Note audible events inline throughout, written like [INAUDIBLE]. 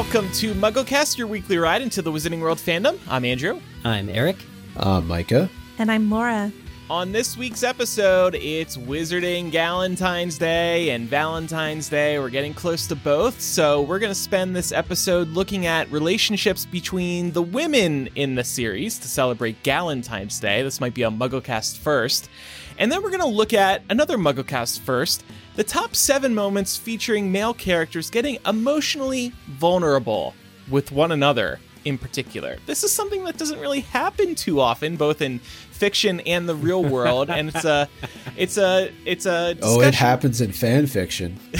welcome to MuggleCast, your weekly ride into the Wizarding World fandom. I'm Andrew. I'm Eric. Uh, Micah. And I'm Laura. On this week's episode, it's Wizarding Galentine's Day and Valentine's Day. We're getting close to both, so we're going to spend this episode looking at relationships between the women in the series to celebrate Galentine's Day. This might be a MuggleCast first. And then we're going to look at another MuggleCast first the top seven moments featuring male characters getting emotionally vulnerable with one another in particular. This is something that doesn't really happen too often, both in fiction and the real world, and it's a, [LAUGHS] it's a, it's a. Discussion. Oh, it happens in fan fiction. [LAUGHS]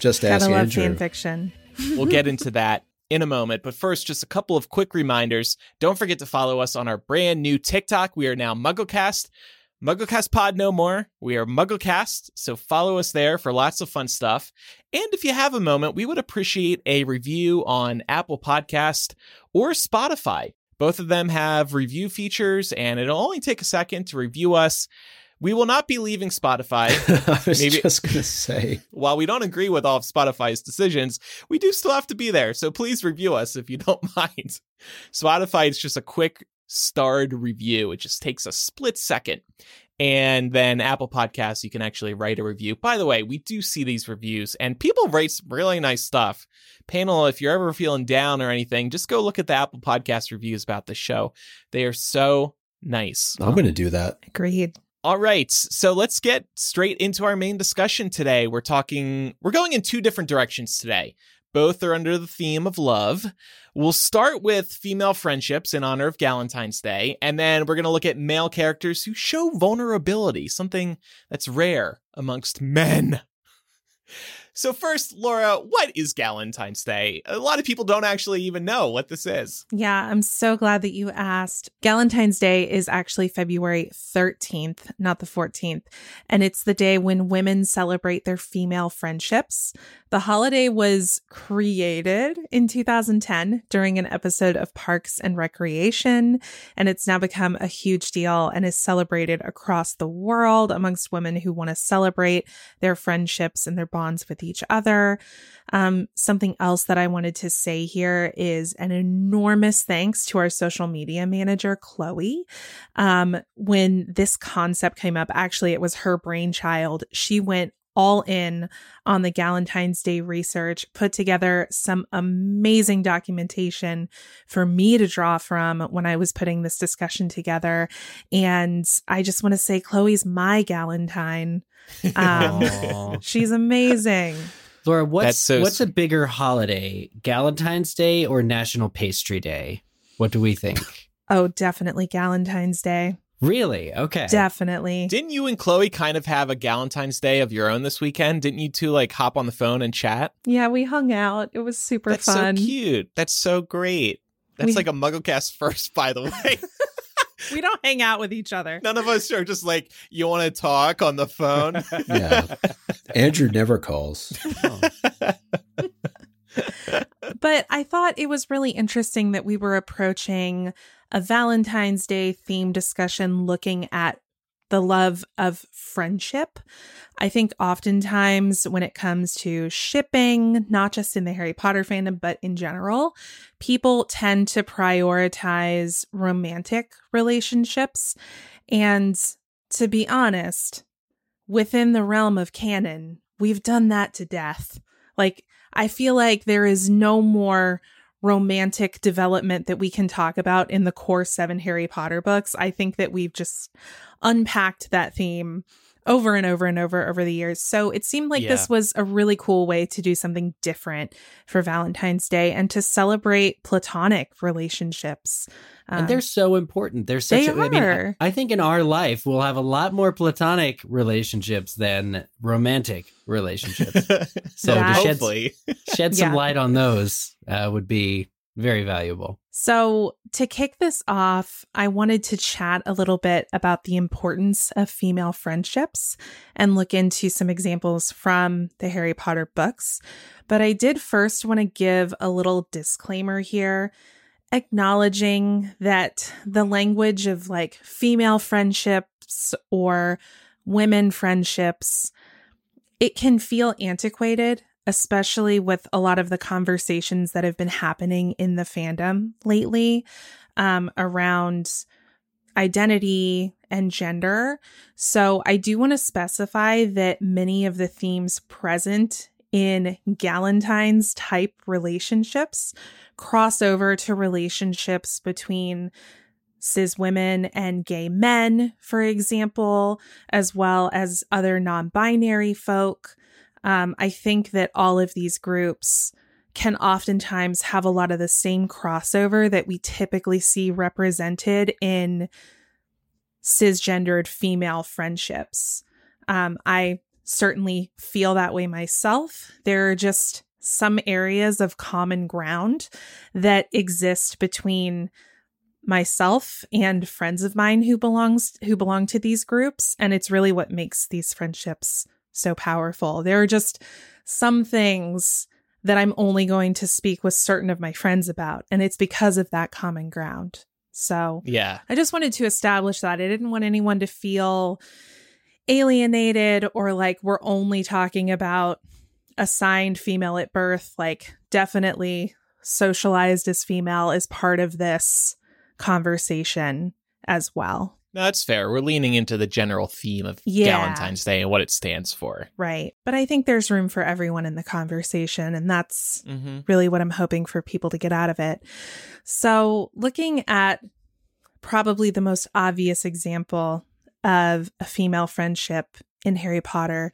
Just ask Gotta love Andrew. fan fiction. we'll get into [LAUGHS] that in a moment. But first, just a couple of quick reminders. Don't forget to follow us on our brand new TikTok. We are now MuggleCast. MuggleCast Pod no more. We are MuggleCast, so follow us there for lots of fun stuff. And if you have a moment, we would appreciate a review on Apple Podcast or Spotify. Both of them have review features, and it'll only take a second to review us. We will not be leaving Spotify. [LAUGHS] I was Maybe- just gonna say. While we don't agree with all of Spotify's decisions, we do still have to be there. So please review us if you don't [LAUGHS] mind. Spotify is just a quick starred review. It just takes a split second. And then Apple Podcasts, you can actually write a review. By the way, we do see these reviews and people write some really nice stuff. Panel, if you're ever feeling down or anything, just go look at the Apple Podcast reviews about the show. They are so nice. I'm gonna do that. Agreed. All right, so let's get straight into our main discussion today. We're talking, we're going in two different directions today. Both are under the theme of love. We'll start with female friendships in honor of Galentine's Day, and then we're going to look at male characters who show vulnerability, something that's rare amongst men. [LAUGHS] So, first, Laura, what is Galentine's Day? A lot of people don't actually even know what this is. Yeah, I'm so glad that you asked. Galentine's Day is actually February 13th, not the 14th. And it's the day when women celebrate their female friendships. The holiday was created in 2010 during an episode of Parks and Recreation, and it's now become a huge deal and is celebrated across the world amongst women who want to celebrate their friendships and their bonds with each other. Um, something else that I wanted to say here is an enormous thanks to our social media manager, Chloe. Um, when this concept came up, actually, it was her brainchild. She went all in on the Galentine's Day research, put together some amazing documentation for me to draw from when I was putting this discussion together. And I just want to say, Chloe's my Galentine. [LAUGHS] Um, she's amazing. Laura, what's so what's a bigger holiday, Galentine's Day or National Pastry Day? What do we think? [LAUGHS] Oh, definitely Galentine's Day. Really? Okay. Definitely. Didn't you and Chloe kind of have a Galentine's Day of your own this weekend? Didn't you two like hop on the phone and chat? Yeah, we hung out. It was super That's fun. so cute. That's so great. That's We- like a MuggleCast first, by the way. [LAUGHS] We don't hang out with each other. None of us are just like, you want to talk on the phone? [LAUGHS] Yeah. Andrew never calls. Oh. [LAUGHS] But I thought it was really interesting that we were approaching a Valentine's Day theme discussion looking at the love of friendship. I think oftentimes when it comes to shipping, not just in the Harry Potter fandom, but in general, people tend to prioritize romantic relationships. And to be honest, within the realm of canon, we've done that to death. Like, I feel like there is no more romantic development that we can talk about in the core seven Harry Potter books. I think that we've just unpacked that theme over and over and over over the years. So it seemed like Yeah. this was a really cool way to do something different for Valentine's Day and to celebrate platonic relationships. Um, and they're so important. They're such. They a, I mean, I, are. I think in our life we'll have a lot more platonic relationships than romantic relationships. [LAUGHS] So to shed- Shed some Yeah. light on those uh, would be very valuable. So, to kick this off, I wanted to chat a little bit about the importance of female friendships and look into some examples from the Harry Potter books. But I did first want to give a little disclaimer here, acknowledging that the language of like female friendships or women friendships, it can feel antiquated especially with a lot of the conversations that have been happening in the fandom lately um, around identity and gender. So I do want to specify that many of the themes present in Galentine's type relationships cross over to relationships between cis women and gay men, for example, as well as other non binary folk. Um, I think that all of these groups can oftentimes have a lot of the same crossover that we typically see represented in cisgendered female friendships. Um, I certainly feel that way myself. There are just some areas of common ground that exist between myself and friends of mine who belongs who belong to these groups and it's really what makes these friendships so powerful. There are just some things that I'm only going to speak with certain of my friends about and it's because of that common ground. So, yeah. I just wanted to establish that. I didn't want anyone to feel alienated or like we're only talking about assigned female at birth. Like, definitely socialized as female is part of this conversation as well. No, that's fair. We're leaning into the general theme of Yeah. Valentine's Day and what it stands for. Right. But I think there's room for everyone in the conversation. And that's Mm-hmm. really what I'm hoping for people to get out of it. So, looking at probably the most obvious example of a female friendship in Harry Potter,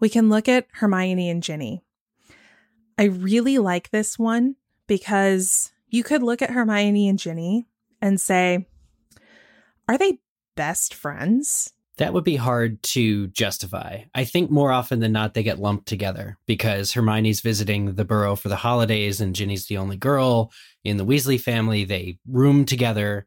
we can look at Hermione and Ginny. I really like this one because you could look at Hermione and Ginny and say, are they best friends? That would be hard to justify. I think more often than not, they get lumped together because Hermione's visiting the burrow for the holidays and Ginny's the only girl in the Weasley family. They room together.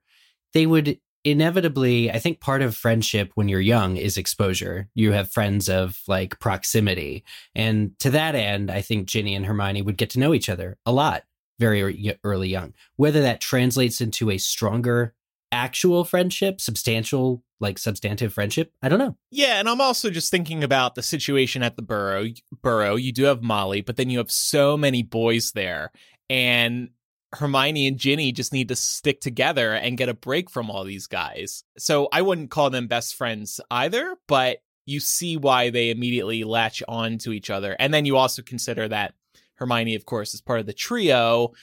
They would inevitably, I think part of friendship when you're young is exposure. You have friends of like proximity. And to that end, I think Ginny and Hermione would get to know each other a lot very early young. Whether that translates into a stronger actual friendship, substantial, like substantive friendship, I don't know. Yeah, and I'm also just thinking about the situation at the burrow. Burrow, you do have Molly, but then you have so many boys there, and Hermione and Ginny just need to stick together and get a break from all these guys. So I wouldn't call them best friends either, but you see why they immediately latch on to each other. And then you also consider that Hermione, of course, is part of the trio.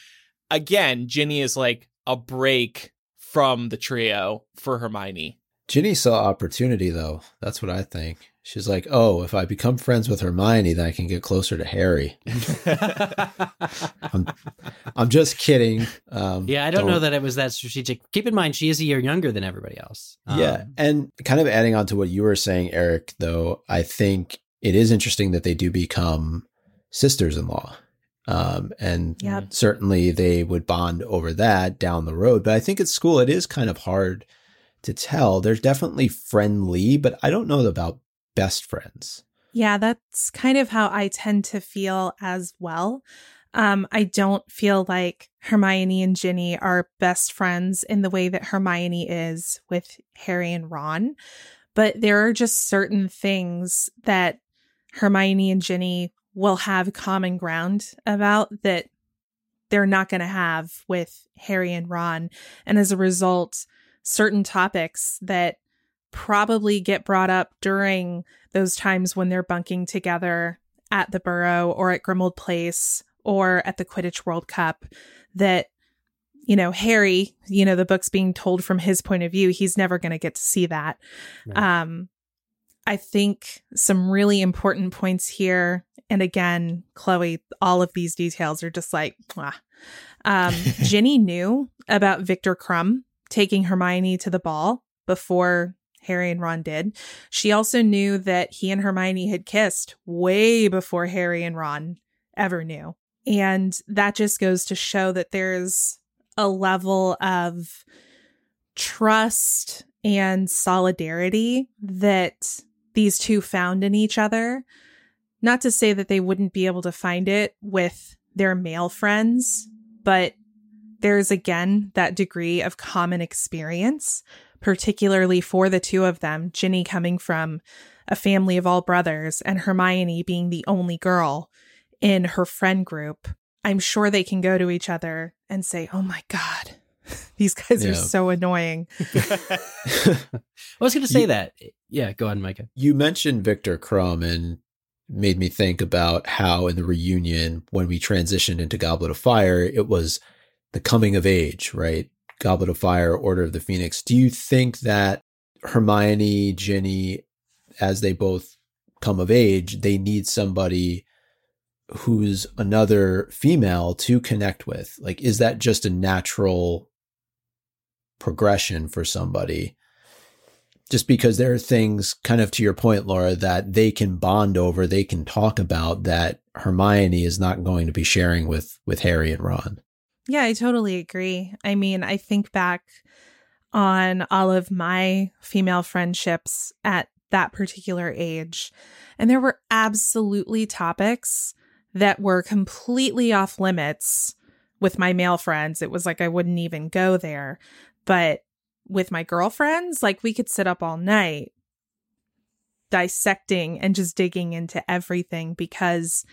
Again, Ginny is like a break from the trio for Hermione. Ginny saw opportunity, though. That's what I think. She's like, oh, if I become friends with Hermione, then I can get closer to Harry. [LAUGHS] I'm just kidding. Um, Yeah, I don't, know that it was that strategic. Keep in mind, she is a year younger than everybody else. Yeah. Um, And kind of adding on to what you were saying, Eric, though, I think it is interesting that they do become sisters in law. Um, and Yep. certainly they would bond over that down the road. But I think at school, it is kind of hard to tell. There's definitely friendly, but I don't know about best friends. Yeah, that's kind of how I tend to feel as well. Um, I don't feel like Hermione and Ginny are best friends in the way that Hermione is with Harry and Ron, but there are just certain things that Hermione and Ginny will have common ground about that they're not going to have with Harry and Ron. And as a result, certain topics that probably get brought up during those times when they're bunking together at the Burrow or at Grimmauld Place or at the Quidditch World Cup that you know Harry, you know the book's being told from his point of view, he's never going to get to see that. Right. Um I think some really important points here and again, Chloe, all of these details are just like mwah. um [LAUGHS] Ginny knew about Viktor Krum taking Hermione to the ball before Harry and Ron did. She also knew that he and Hermione had kissed way before Harry and Ron ever knew. And that just goes to show that there's a level of trust and solidarity that these two found in each other. Not to say that they wouldn't be able to find it with their male friends, but there's again that degree of common experience, particularly for the two of them, Ginny coming from a family of all brothers and Hermione being the only girl in her friend group, I'm sure they can go to each other and say, "Oh my god, [LAUGHS] these guys Yeah. are so annoying." [LAUGHS] [LAUGHS] I was going to say You- that. Yeah, go on, Micah. You mentioned Viktor Krum and made me think about how in the reunion, when we transitioned into Goblet of Fire, it was the coming of age, right? Goblet of Fire, Order of the Phoenix. Do you think that Hermione, Ginny, as they both come of age, they need somebody who's another female to connect with? Like, is that just a natural progression for somebody? just because there are things kind of to your point laura that they can bond over they can talk about that hermione is not going to be sharing with with harry and ron Yeah, I totally agree. I mean, I think back on all of my female friendships at that particular age, and there were absolutely topics that were completely off limits with my male friends. It was like I wouldn't even go there. But with my girlfriends, like we could sit up all night dissecting and just digging into everything because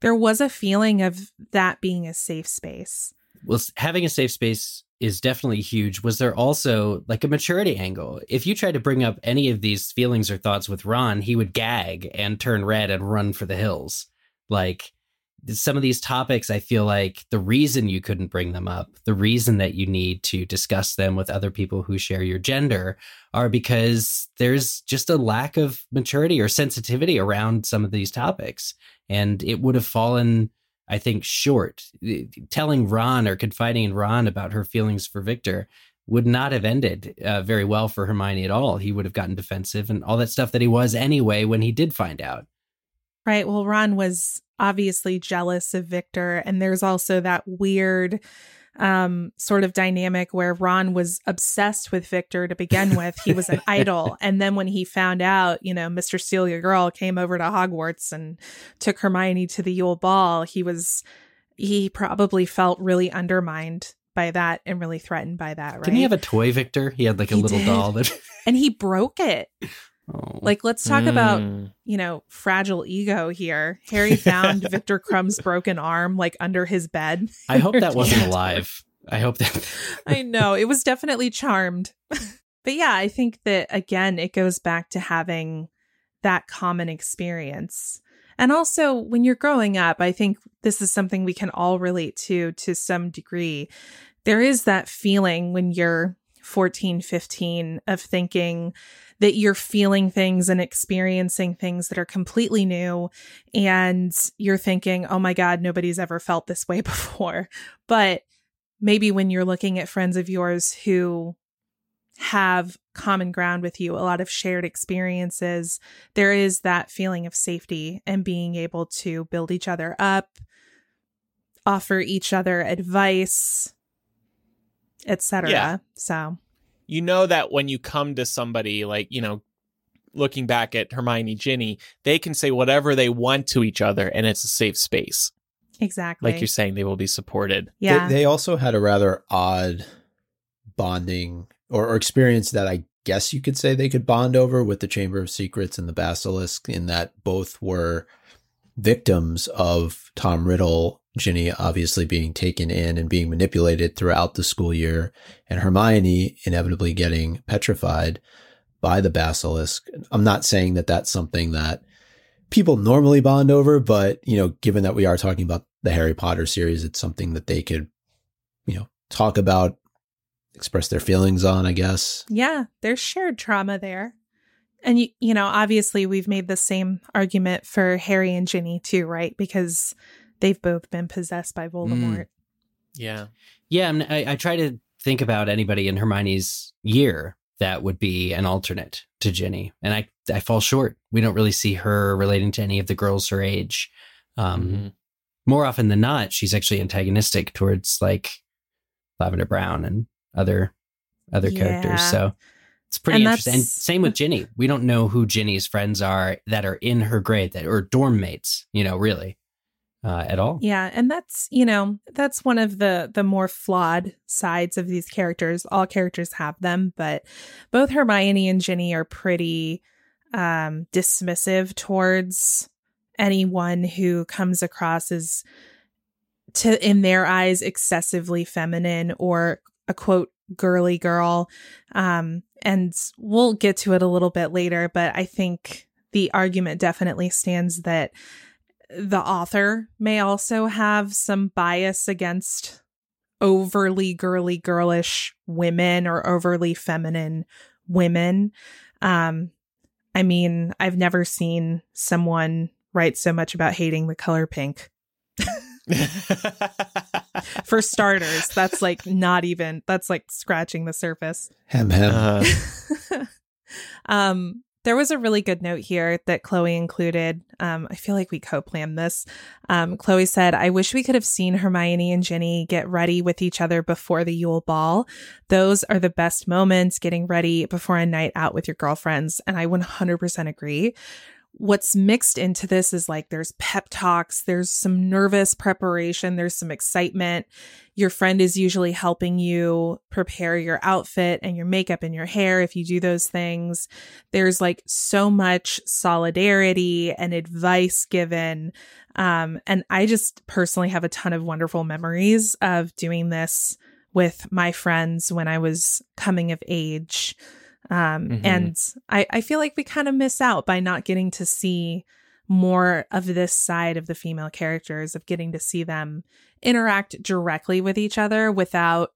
there was a feeling of that being a safe space. well having a safe space is definitely huge. Was there also like a maturity angle? If you tried to bring up any of these feelings or thoughts with ron he would gag and turn red and run for the hills. Like some of these topics i feel like the reason you couldn't bring them up the reason that you need to discuss them with other people who share your gender are because there's just a lack of maturity or sensitivity around some of these topics and it would have fallen I think, short. Telling Ron or confiding in Ron about her feelings for Viktor would not have ended uh, very well for Hermione at all. He would have gotten defensive and all that stuff that he was anyway when he did find out. Right. Well, Ron was obviously jealous of Viktor. And there's also that weird um sort of dynamic where Ron was obsessed with Viktor to begin with. He was an [LAUGHS] idol. And then when he found out, you know, Mr. Steal Your Girl came over to Hogwarts and took Hermione to the Yule Ball, he was he probably felt really undermined by that and really threatened by that, right? Didn't he have a toy Victor? He had like a He little did. doll that. and he broke it. Oh. Like let's talk about Mm. you know, fragile ego here. Harry found [LAUGHS] Viktor Krum's broken arm like under his bed. I hope that [LAUGHS] wasn't Yeah. alive. I hope that. [LAUGHS] I know it was definitely charmed. but yeah, I think that again, it goes back to having that common experience. And also, when you're growing up, I think this is something we can all relate to to some degree. There is that feeling when you're 14, 15 of thinking that you're feeling things and experiencing things that are completely new. And you're thinking, oh my God, nobody's ever felt this way [LAUGHS] before. But maybe when you're looking at friends of yours who have common ground with you, a lot of shared experiences, there is that feeling of safety and being able to build each other up, offer each other advice, etc. Yeah. So, you know that when you come to somebody like you know looking back at hermione ginny they can say whatever they want to each other and it's a safe space exactly. like you're saying they will be supported yeah. they, they also had a rather odd bonding or, or experience that i guess you could say they could bond over with the chamber of secrets and the basilisk in that both were victims of tom riddle ginny obviously being taken in and being manipulated throughout the school year and hermione inevitably getting petrified by the basilisk i'm not saying that that's something that people normally bond over but you know given that we are talking about the harry potter series it's something that they could you know talk about express their feelings on i guess Yeah, there's shared trauma there. And you, you know, obviously we've made the same argument for Harry and Ginny too, right? Because they've both been possessed by Voldemort. yeah Yeah, I, mean, I, I try to think about anybody in Hermione's year that would be an alternate to Ginny, and I I fall short. We don't really see her relating to any of the girls her age. Um, Mhm. More often than not, she's actually antagonistic towards like Lavender Brown and other other characters. So it's pretty And interesting. And same with Ginny. We don't know who Ginny's friends are that are in her grade that or dorm mates. You know, really, uh, at all. Yeah, and that's, you know, that's one of the the more flawed sides of these characters. All characters have them, but both Hermione and Ginny are pretty um dismissive towards anyone who comes across as to in their eyes excessively feminine or a quote girly girl um and we'll get to it a little bit later but i think the argument definitely stands that the author may also have some bias against overly girly girlish women or overly feminine women. Um i mean i've never seen someone write so much about hating the color pink. [LAUGHS] For starters that's like not even that's like scratching the surface. Hem hem. Uh, [LAUGHS] um there was a really good note here that chloe included. Um i feel like we co-planned this. Um chloe said i wish we could have seen hermione and ginny get ready with each other before the yule ball. Those are the best moments getting ready before a night out with your girlfriends. And i 100% agree what's mixed into this is like there's pep talks, there's some nervous preparation, there's some excitement. Your friend is usually helping you prepare your outfit and your makeup and your hair if you do those things. There's like so much solidarity and advice given. Um, and I just personally have a ton of wonderful memories of doing this with my friends when I was coming of age. Um, Mhm. And I, I feel like we kind of miss out by not getting to see more of this side of the female characters, of getting to see them interact directly with each other without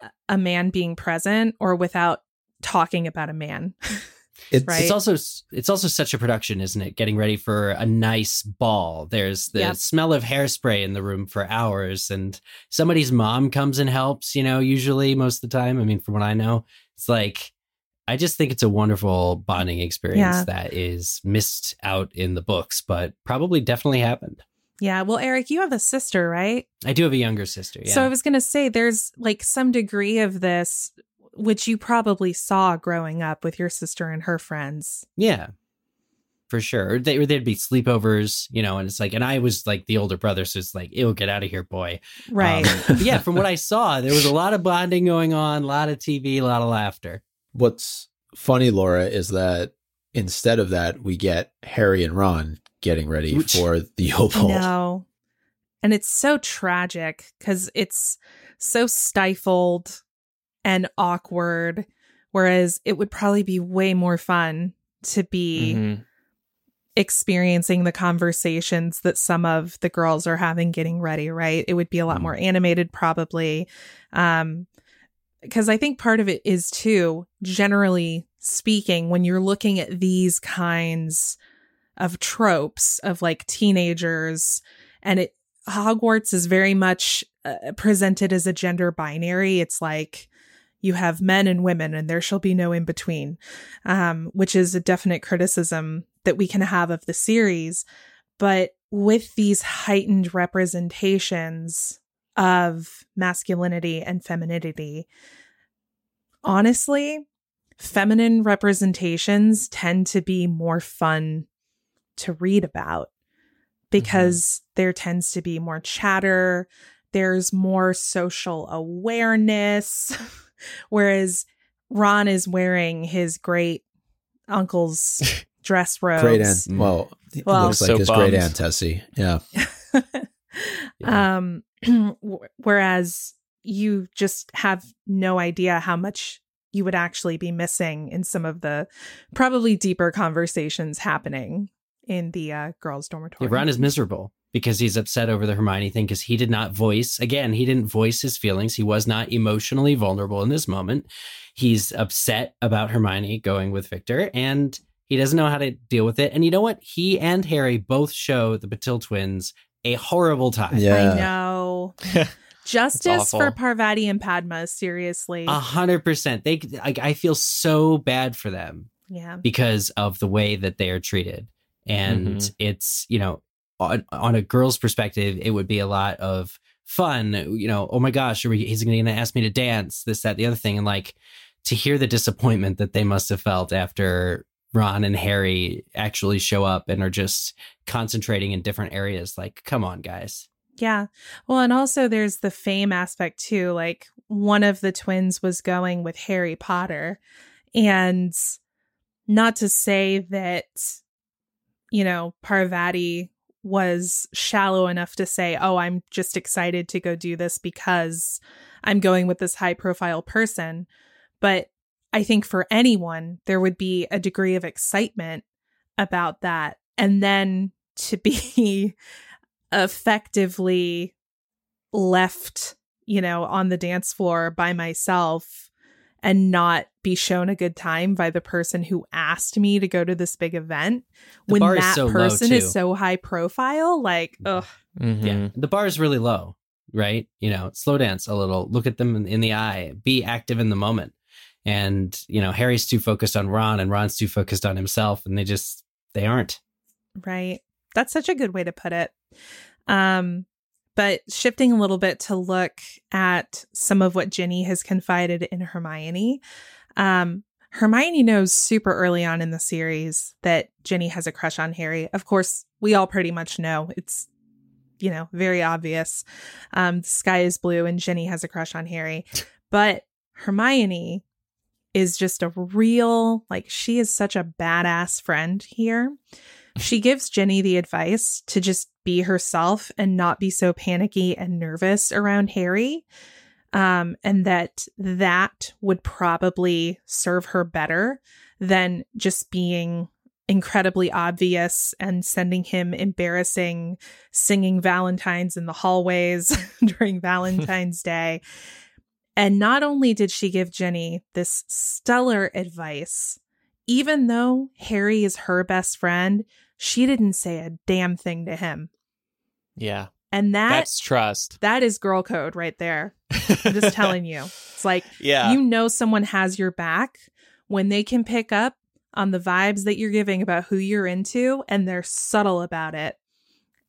a- a man being present or without talking about a man. [LAUGHS] It's Right. It's also it's also such a production, isn't it? Getting ready for a nice ball. There's the Yep. smell of hairspray in the room for hours, and somebody's mom comes and helps. You know, usually most of the time. I mean, from what I know, it's like I just think it's a wonderful bonding experience Yeah. that is missed out in the books, but probably definitely happened. yeah. Well, Eric, you have a sister, right? I do have a younger sister. Yeah. So I was going to say there's like some degree of this, which you probably saw growing up with your sister and her friends. Yeah, for sure. They, there'd be sleepovers, you know, and it's like, and I was like the older brother, so it's like, ew, get out of here, boy. Right. Um, yeah, from what I saw, there was a lot of bonding going on, a lot of TV, a lot of laughter. What's funny, Laura, is that instead of that, we get Harry and Ron getting ready Which- for the [LAUGHS] Yule No. And it's so tragic because it's so stifled and awkward. Whereas it would probably be way more fun to be mhm. experiencing the conversations that some of the girls are having getting ready, right? It would be a lot Mm. more animated, probably. Um, because I think part of it is too, generally speaking, when you're looking at these kinds of tropes of like teenagers and it Hogwarts is very much uh, presented as a gender binary. It's like you have men and women and there shall be no in between. Um, which is a definite criticism that we can have of the series. But with these heightened representations of masculinity and femininity, honestly, feminine representations tend to be more fun to read about because there tends to be more chatter, there's more social awareness. [LAUGHS] Whereas Ron is wearing his great uncle's [LAUGHS] dress robes. Great aunt. Well, Well- looks like So his great aunt Tessie. Yeah. [LAUGHS] Yeah. um wh- [CLEARS THROAT] whereas you just have no idea how much you would actually be missing in some of the probably deeper conversations happening in the uh, girls dormitory. Yeah, Ron is miserable because he's upset over the Hermione thing because he did not voice, again, he didn't voice his feelings. He was not emotionally vulnerable in this moment. He's upset about Hermione going with Viktor and he doesn't know how to deal with it. And you know what? He and Harry both show the Patil twins a horrible time. Yeah. I know. [LAUGHS] Justice for. Parvati and Padma, seriously. A hundred percent. They, I, I feel so bad for them. yeah. because of the way that they are treated. And Mhm. it's, you know, on, on a girl's perspective, it would be a lot of fun. You know, oh my gosh, are we, he's going to ask me to dance, this, that, the other thing. And like to hear the disappointment that they must have felt after Ron and Harry actually show up and are just concentrating in different areas. Like, come on, guys. Yeah. Well, and also there's the fame aspect too. Like one of the twins was going with Harry Potter. And not to say that, you know, Parvati was shallow enough to say, "Oh, I'm just excited to go do this because I'm going with this high profile person." But I think for anyone, there would be a degree of excitement about that. And then to be [LAUGHS] effectively left, you know, on the dance floor by myself and not be shown a good time by the person who asked me to go to this big event The when bar that so person is so high profile like ugh Mhm. Yeah. The bar is really low, right? You know, slow dance a little, look at them in, in the eye, be active in the moment. And, you know, Harry's too focused on Ron and Ron's too focused on himself and they just, they aren't. Right. That's such a good way to put it. Um, but shifting a little bit to look at some of what Ginny has confided in Hermione. Um, Hermione knows super early on in the series that Ginny has a crush on Harry. Of course, we all pretty much know it's, you know, very obvious. Um, the sky is blue and Ginny has a crush on Harry. [LAUGHS] But Hermione is just a real, like, she is such a badass friend here. She gives Ginny the advice to just be herself and not be so panicky and nervous around Harry. Um, and that that would probably serve her better than just being incredibly obvious and sending him embarrassing singing Valentine's in the hallways [LAUGHS] during [LAUGHS] Valentine's Day. And not only did she give Ginny this stellar advice, even though Harry is her best friend, she didn't say a damn thing to him. Yeah. And that That's trust. that is girl code right there. I'm just [LAUGHS] telling you. It's like Yeah. you know someone has your back when they can pick up on the vibes that you're giving about who you're into and they're subtle about it.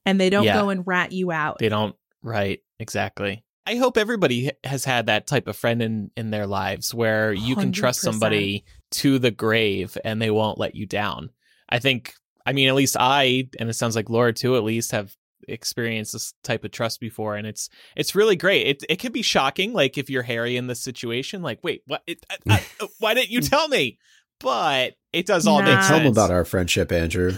And they don't Yeah. go and rat you out. They don't. Right. Exactly. I hope everybody has had that type of friend in in their lives where you can trust 100%. somebody to the grave and they won't let you down. I think. I mean, at least I, and it sounds like Laura too, at least have experienced this type of trust before, and it's it's really great. It it can be shocking, like if you're Harry in this situation, like wait, what? It, I, I, [LAUGHS] why didn't you tell me? But it does all Nah. make Tell sense. them about our friendship, Andrew.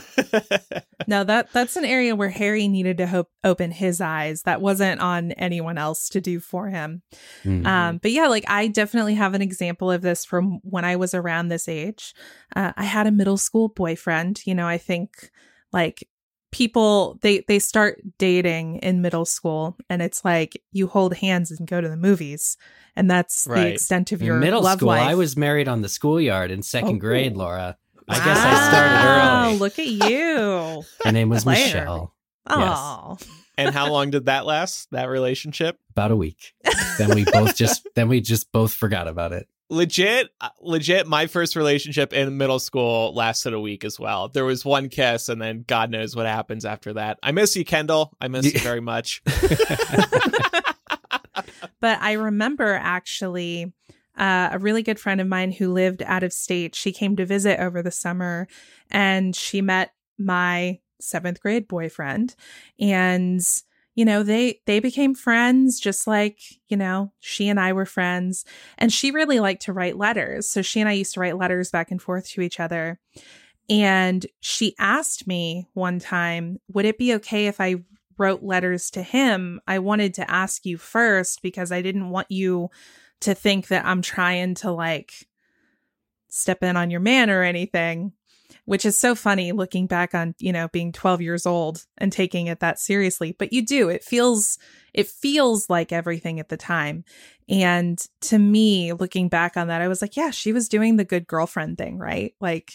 No, that that's an area where Harry needed to hope open his eyes. That wasn't on anyone else to do for him. Mhm. Um, but yeah, like I definitely have an example of this from when I was around this age. Uh, I had a middle school boyfriend. You know, I think like people they they start dating in middle school, and it's like you hold hands and go to the movies, and that's the extent of In your middle love school, life. I was married on the schoolyard in second Oh. grade, Laura. I guess I started Wow, early. Look at you. [LAUGHS] Her name was Claire. Michelle. Oh, and how long did that last? That relationship? About a week. Then we both just then we just both forgot about it. Legit uh, legit my first relationship in middle school lasted a week as well there was one kiss and then god knows what happens after that i miss you kendall i miss you very much [LAUGHS] but I remember actually uh, a really good friend of mine who lived out of state. She came to visit over the summer and she met my seventh grade boyfriend. And, you know, they they became friends just like, you know, she and I were friends. And she really liked to write letters. So she and I used to write letters back and forth to each other. And she asked me one time, would it be okay if I wrote letters to him? I wanted to ask you first because I didn't want you to think that I'm trying to like step in on your man or anything, which is so funny looking back on, you know, being 12 years old and taking it that seriously. But you do. It feels it feels like everything at the time. And to me, looking back on that, I was like, yeah, she was doing the good girlfriend thing, right? Like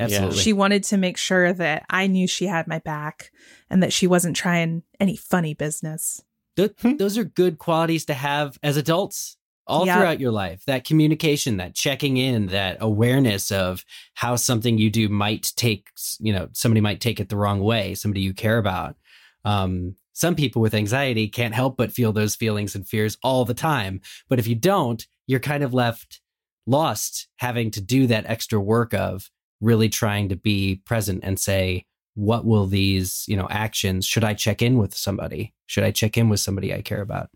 Absolutely. she wanted to make sure that I knew she had my back and that she wasn't trying any funny business. Th- hmm. those are good qualities to have as adults all Yeah. throughout your life. That communication, that checking in, that awareness of how something you do might take, you know, somebody might take it the wrong way, somebody you care about. Um, some people with anxiety can't help but feel those feelings and fears all the time. But if you don't, you're kind of left lost having to do that extra work of really trying to be present and say, what will these, you know, actions, should I check in with somebody? Should I check in with somebody I care about?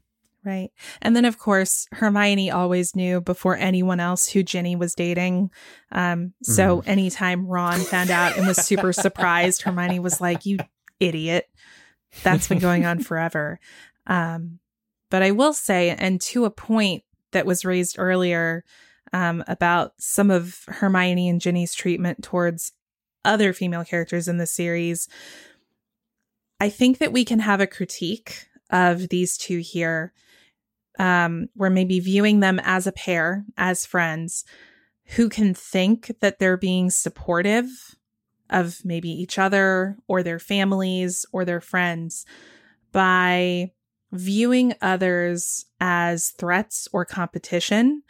Right. And then, of course, Hermione always knew before anyone else who Ginny was dating. Um, so Mhm. anytime Ron found out and was super surprised, Hermione was like, You idiot. That's been going on [LAUGHS] forever. Um, but I will say, and to a point that was raised earlier um, about some of Hermione and Ginny's treatment towards other female characters in the series, I think that we can have a critique of these two here. Um, we're maybe viewing them as a pair, as friends, who can think that they're being supportive of maybe each other or their families or their friends by viewing others as threats or competition.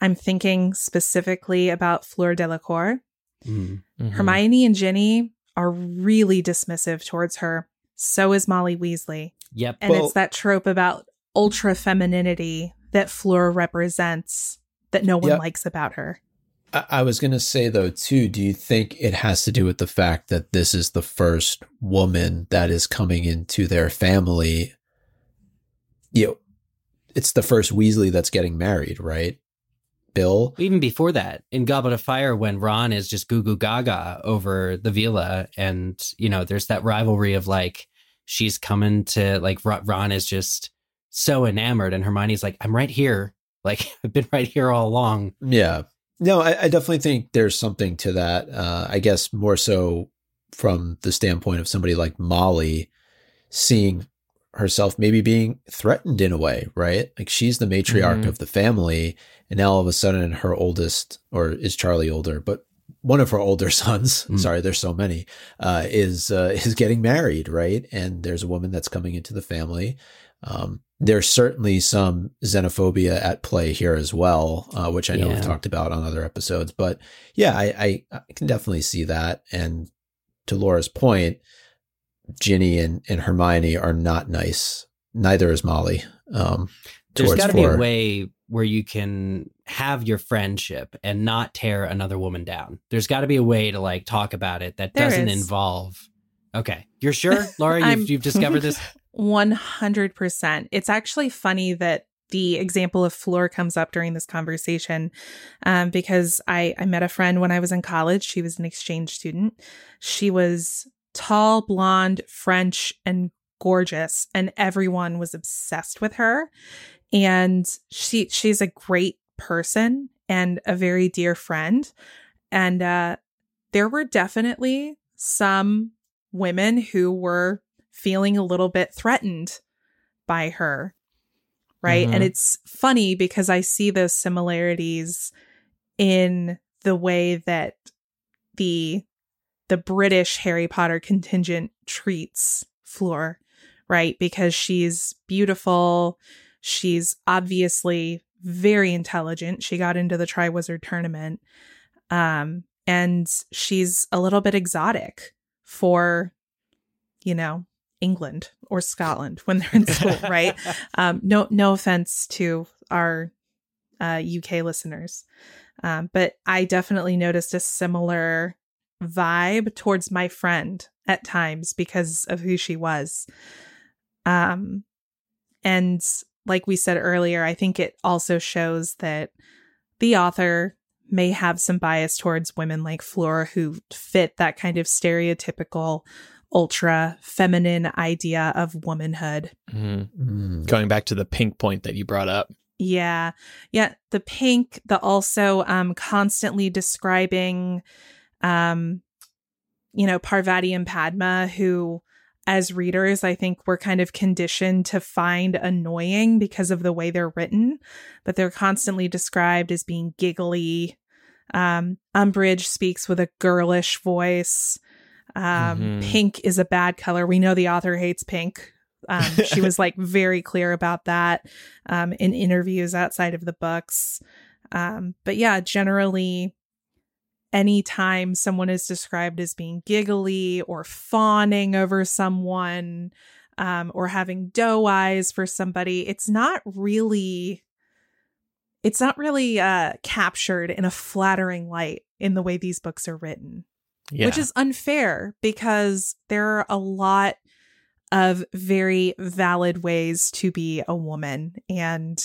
I'm thinking specifically about Fleur Delacour. Mm. Mhm. Hermione and Ginny are really dismissive towards her. So is Molly Weasley. Yep. And Well- it's that trope about ultra femininity that Fleur represents that no one Yep. likes about her. I, I was going to say though too. Do you think it has to do with the fact that this is the first woman that is coming into their family? You know, it's the first Weasley that's getting married, right? Bill. Even before that, in Goblet of Fire, when Ron is just goo goo gaga over the veela, and you know, there's that rivalry of like she's coming to like Ron Ron is just so enamored, and Hermione's like, "I'm right here, [LAUGHS] like I've been right here all along." Yeah. No, I, I definitely think there's something to that. Uh, I guess more so from the standpoint of somebody like Molly seeing herself maybe being threatened in a way, right? Like she's the matriarch Mhm. of the family, and now all of a sudden her oldest, or is Charlie older, but one of her older [LAUGHS] sons, Mm. sorry, there's so many, uh, is uh, is getting married, right? And there's a woman that's coming into the family. Um, there's certainly some xenophobia at play here as well, uh, which I know Yeah. we've talked about on other episodes. But yeah, I, I, I can definitely see that. And to Laura's point, Ginny and, and Hermione are not nice. Neither is Molly. Um, There's towards got to be a way where you can have your friendship and not tear another woman down. There's got to be a way to like talk about it that There doesn't is. involve. Okay, you're sure, Laura? [LAUGHS] You've, you've discovered this. [LAUGHS] 100%. It's actually funny that the example of Fleur comes up during this conversation um, because I, I met a friend when I was in college. She was an exchange student. She was tall, blonde, French, and gorgeous, and everyone was obsessed with her. And she she's a great person and a very dear friend. And uh, there were definitely some women who were feeling a little bit threatened by her. Right. Mhm. And it's funny because I see those similarities in the way that the the British Harry Potter contingent treats Fleur, right? Because she's beautiful, she's obviously very intelligent. She got into the Triwizard tournament. Um and she's a little bit exotic for you know, England or Scotland when they're in school, [LAUGHS] right? Um, no, no offense to our uh, UK listeners, um, but I definitely noticed a similar vibe towards my friend at times because of who she was. Um, and like we said earlier, I think it also shows that the author may have some bias towards women like Flora who fit that kind of stereotypical ultra feminine idea of womanhood. Mhm. Mm. Going back to the pink point that you brought up. Yeah. Yeah. The pink, the also um constantly describing um you know, Parvati and Padma, who as readers, I think we're kind of conditioned to find annoying because of the way they're written, but they're constantly described as being giggly. Um, Umbridge speaks with a girlish voice. Um, Mhm. Pink is a bad color. We know the author hates pink. Um, she was [LAUGHS] like very clear about that um, in interviews outside of the books. Um, but yeah, generally, anytime someone is described as being giggly or fawning over someone um, or having doe eyes for somebody, it's not really. It's not really uh, captured in a flattering light in the way these books are written Yeah. which is unfair because there are a lot of very valid ways to be a woman. And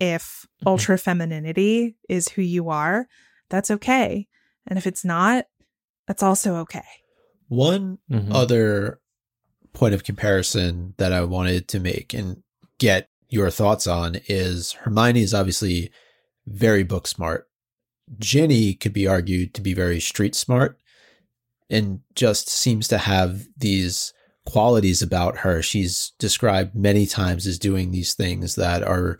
if mm-hmm. ultra femininity is who you are, that's okay. And if it's not, that's also okay. One mm-hmm. other point of comparison that I wanted to make and get your thoughts on is Hermione is obviously very book smart. Ginny could be argued to be very street smart and just seems to have these qualities about her. She's described many times as doing these things that are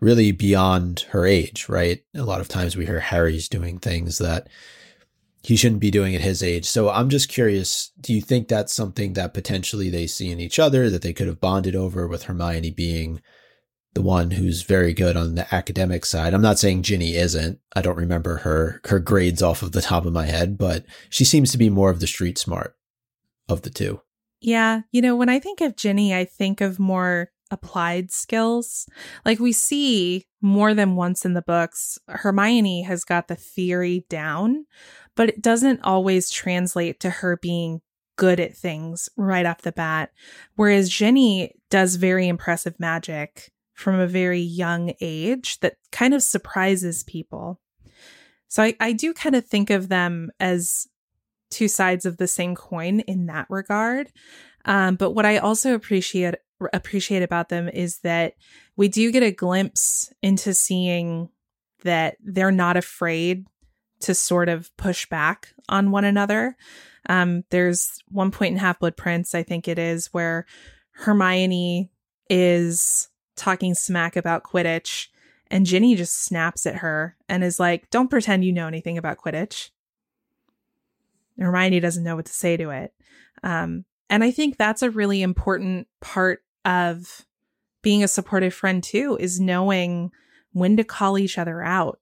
really beyond her age, right? A lot of times we hear Harry's doing things that he shouldn't be doing at his age. So I'm just curious, do you think that's something that potentially they see in each other that they could have bonded over with Hermione being the one who's very good on the academic side. I'm not saying Ginny isn't. I don't remember her her grades off of the top of my head, but she seems to be more of the street smart of the two. Yeah, you know, when I think of Ginny, I think of more applied skills. Like we see more than once in the books, Hermione has got the theory down, but it doesn't always translate to her being good at things right off the bat. Whereas Ginny does very impressive magic from a very young age that kind of surprises people. So I, I do kind of think of them as two sides of the same coin in that regard. Um, but what I also appreciate appreciate about them is that we do get a glimpse into seeing that they're not afraid to sort of push back on one another. Um, there's one point in Half Blood Prince, I think it is, where Hermione is talking smack about Quidditch. And Ginny just snaps at her and is like, Don't pretend you know anything about Quidditch. Hermione doesn't know what to say to it. Um, and I think that's a really important part of being a supportive friend, too, is knowing when to call each other out.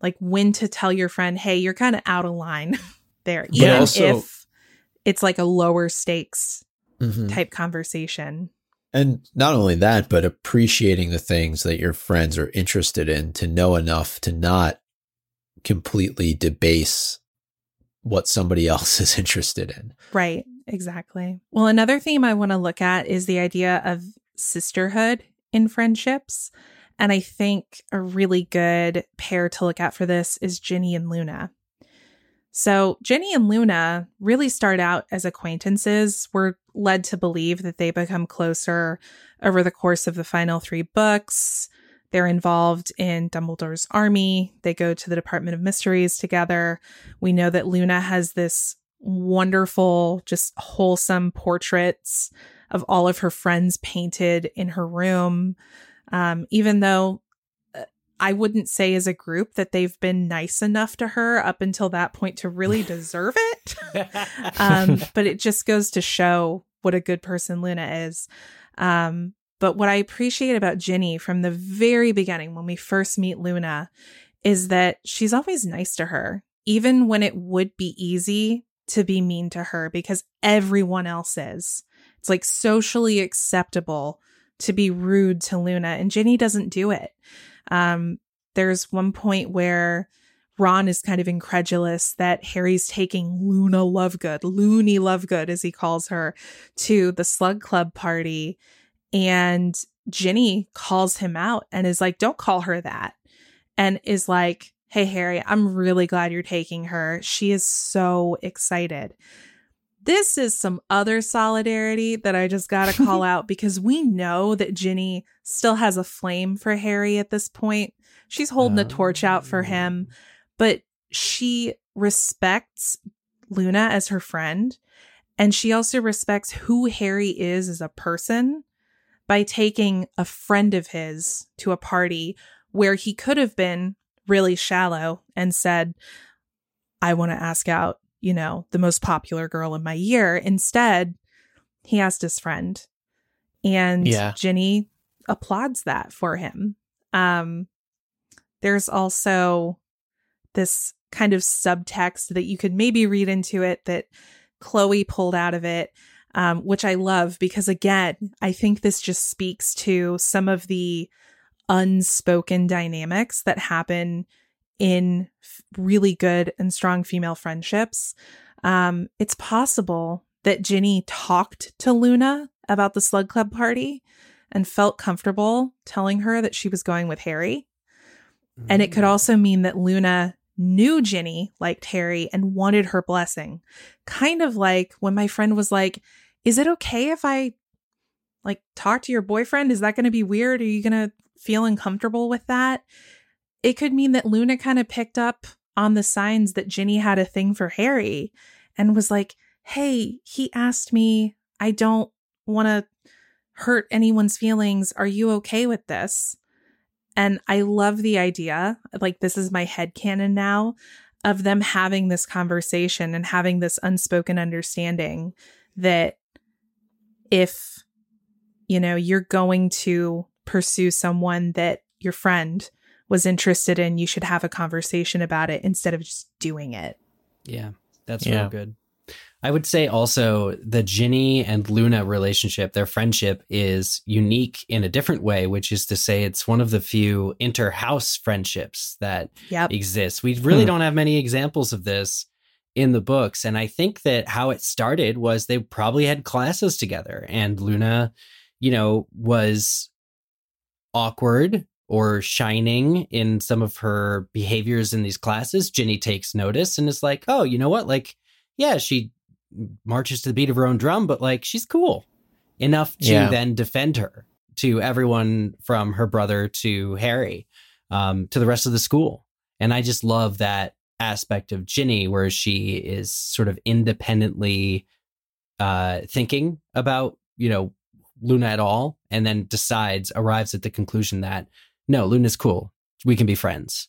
Like when to tell your friend, hey, you're kind of out of line [LAUGHS] there, even also, if it's like a lower stakes mm-hmm. type conversation. And not only that, but appreciating the things that your friends are interested in to know enough to not completely debase what somebody [LAUGHS] else is interested in. Right, exactly. Well, another theme I want to look at is the idea of sisterhood in friendships. And I think a really good pair to look at for this is Ginny and Luna. So, Ginny and Luna really start out as acquaintances. We're led to believe that they become closer over the course of the final three books. They're involved in Dumbledore's army. They go to the Department of Mysteries together. We know that Luna has this wonderful, just wholesome portraits of all of her friends painted in her room. Um, even though I wouldn't say as a group that they've been nice enough to her up until that point to really [LAUGHS] deserve it. [LAUGHS] um, but it just goes to show what a good person Luna is. Um, but what I appreciate about Ginny from the very beginning, when we first meet Luna, is that she's always nice to her, even when it would be easy to be mean to her because everyone else is. It's like socially acceptable to be rude to Luna, and Ginny doesn't do it. Um, there's one point where Ron is kind of incredulous that Harry's taking Luna Lovegood, Loony Lovegood, as he calls her, to the Slug Club party. And Ginny calls him out and is like, Don't call her that. And is like, Hey, Harry, I'm really glad you're taking her. She is so excited. This is some other solidarity that I just got to call [LAUGHS] out because we know that Ginny still has a flame for Harry at this point. She's holding the torch out for him, oh. but she respects Luna as her friend. And she also respects who Harry is as a person by taking a friend of his to a party where he could have been really shallow and said, I want to ask out you know, the most popular girl in my year. Instead, he asked his friend. And yeah. Ginny applauds that for him. Um, there's also this kind of subtext that you could maybe read into it that Chloe pulled out of it, um, which I love because, again, I think this just speaks to some of the unspoken dynamics that happen in really good and strong female friendships, um, it's possible that Ginny talked to Luna about the Slug Club party and felt comfortable telling her that she was going with Harry. And it could Mm. also mean that Luna knew Ginny liked Harry and wanted her blessing. Kind of like when my friend was like, Is it okay if I like talk to your boyfriend? Is that going to be weird? Are you going to feel uncomfortable with that? It could mean that Luna kind of picked up on the signs that Ginny had a thing for Harry and was like, Hey, he asked me, I don't want to hurt anyone's feelings. Are you okay with this? And I love the idea, like this is my head canon now, of them having this conversation and having this unspoken understanding that if you know you're going to pursue someone that your friend was interested in, you should have a conversation about it instead of just doing it. Yeah, that's Yeah. real good. I would say also the Ginny and Luna relationship, their friendship is unique in a different way, which is to say it's one of the few inter-house friendships that Yep. exists. We really Hmm. don't have many examples of this in the books. And I think that how it started was they probably had classes together and Luna, you know, was awkward or shining in some of her behaviors in these classes. Ginny takes notice and is like, oh, you know what? Like, yeah, she marches to the beat of her own drum, but like she's cool enough to Yeah. then defend her to everyone from her brother to Harry, um, to the rest of the school. And I just love that aspect of Ginny where she is sort of independently uh, thinking about, you know, Luna at all, and then decides, arrives at the conclusion that no, Luna's cool. We can be friends.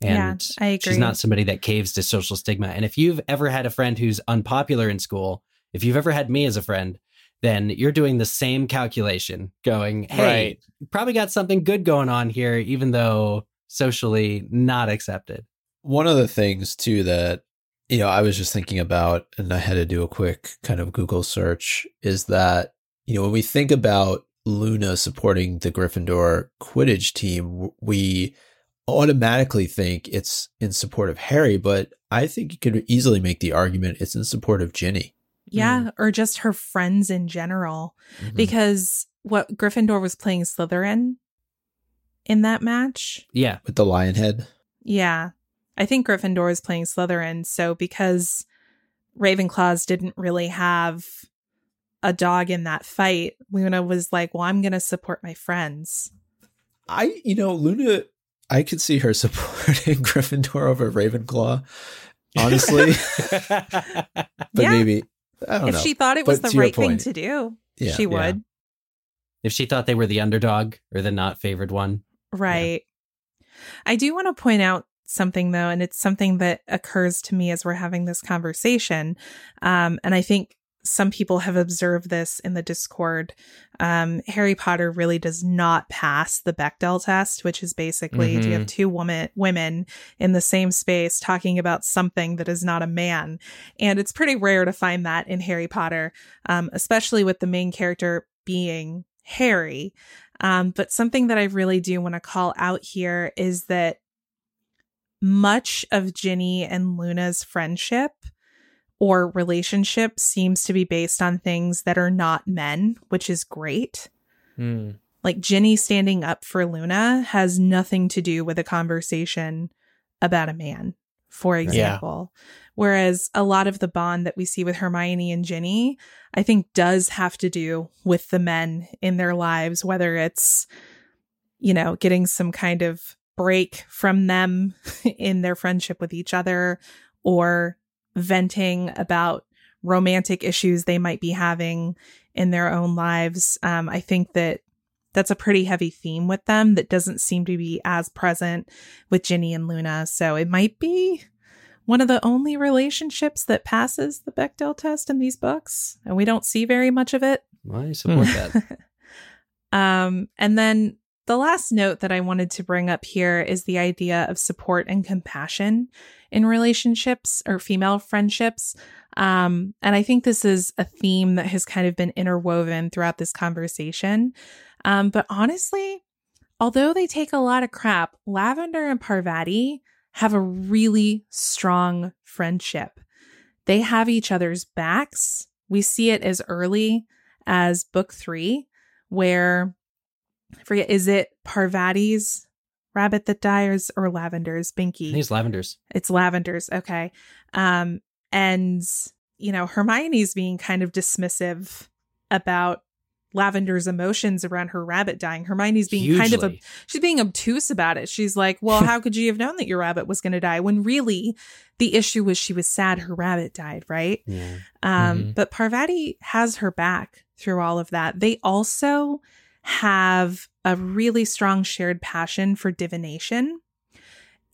Yeah, And I agree. she's not somebody that caves to social stigma. And if you've ever had a friend who's unpopular in school, if you've ever had me as a friend, then you're doing the same calculation, going, hey, Right. you probably got something good going on here, even though socially not accepted. One of the things too that you know I was just thinking about, and I had to do a quick kind of Google search, is that you know when we think about Luna supporting the Gryffindor Quidditch team, we automatically think it's in support of Harry, but I think you could easily make the argument it's in support of Ginny. yeah, or just her friends in general. Mm-hmm. Because what Gryffindor was playing Slytherin in that match. Yeah. with the lion head. Yeah. I think Gryffindor is playing Slytherin. So because Ravenclaws didn't really have a dog in that fight, Luna was like, well, I'm going to support my friends. I, you know, Luna, I could see her [LAUGHS] supporting [LAUGHS] Gryffindor over Ravenclaw, honestly. [LAUGHS] but Yeah. maybe I don't If know. she thought it was But the to your right thing to do, Yeah. she Yeah. would. if she thought they were the underdog or the not favored one. Right. I do want to point out something though, and it's something that occurs to me as we're having this conversation. Um, and I think some people have observed this in the Discord. Um, Harry Potter really does not pass the Bechdel test, which is basically do you have two woman women in the same space talking about something that is not a man, and it's pretty rare to find that in Harry Potter, um, especially with the main character being Harry. Um, but something that I really do want to call out here is that much of Ginny and Luna's friendship or relationship seems to be based on things that are not men, which is great. Hmm. Like Ginny standing up for Luna has nothing to do with a conversation about a man, for example. Whereas a lot of the bond that we see with Hermione and Ginny, I think does have to do with the men in their lives, whether it's, you know, getting some kind of break from them [LAUGHS] in their friendship with each other or venting about romantic issues they might be having in their own lives. Um, I think that that's a pretty heavy theme with them that doesn't seem to be as present with Ginny and Luna. So it might be one of the only relationships that passes the Bechdel test in these books, and we don't see very much of it. I support that. [LAUGHS] um, and then the last note that I wanted to bring up here is the idea of support and compassion in relationships or female friendships. Um, and I think this is a theme that has kind of been interwoven throughout this conversation. Um, but honestly, although they take a lot of crap, Lavender and Parvati have a really strong friendship. They have each other's backs. We see it as early as book three, where I forget, is it Parvati's rabbit that dies or Lavender's Binky? These lavenders. It's Lavender's. Okay. Um, and you know, Hermione's being kind of dismissive about Lavender's emotions around her rabbit dying. Hermione's being kind of a, she's being obtuse about it. She's like, "Well, [LAUGHS] how could you have known that your rabbit was going to die?" When really, the issue was she was sad her rabbit died, right? Yeah. Um, Mhm. But Parvati has her back through all of that. They also have a really strong shared passion for divination.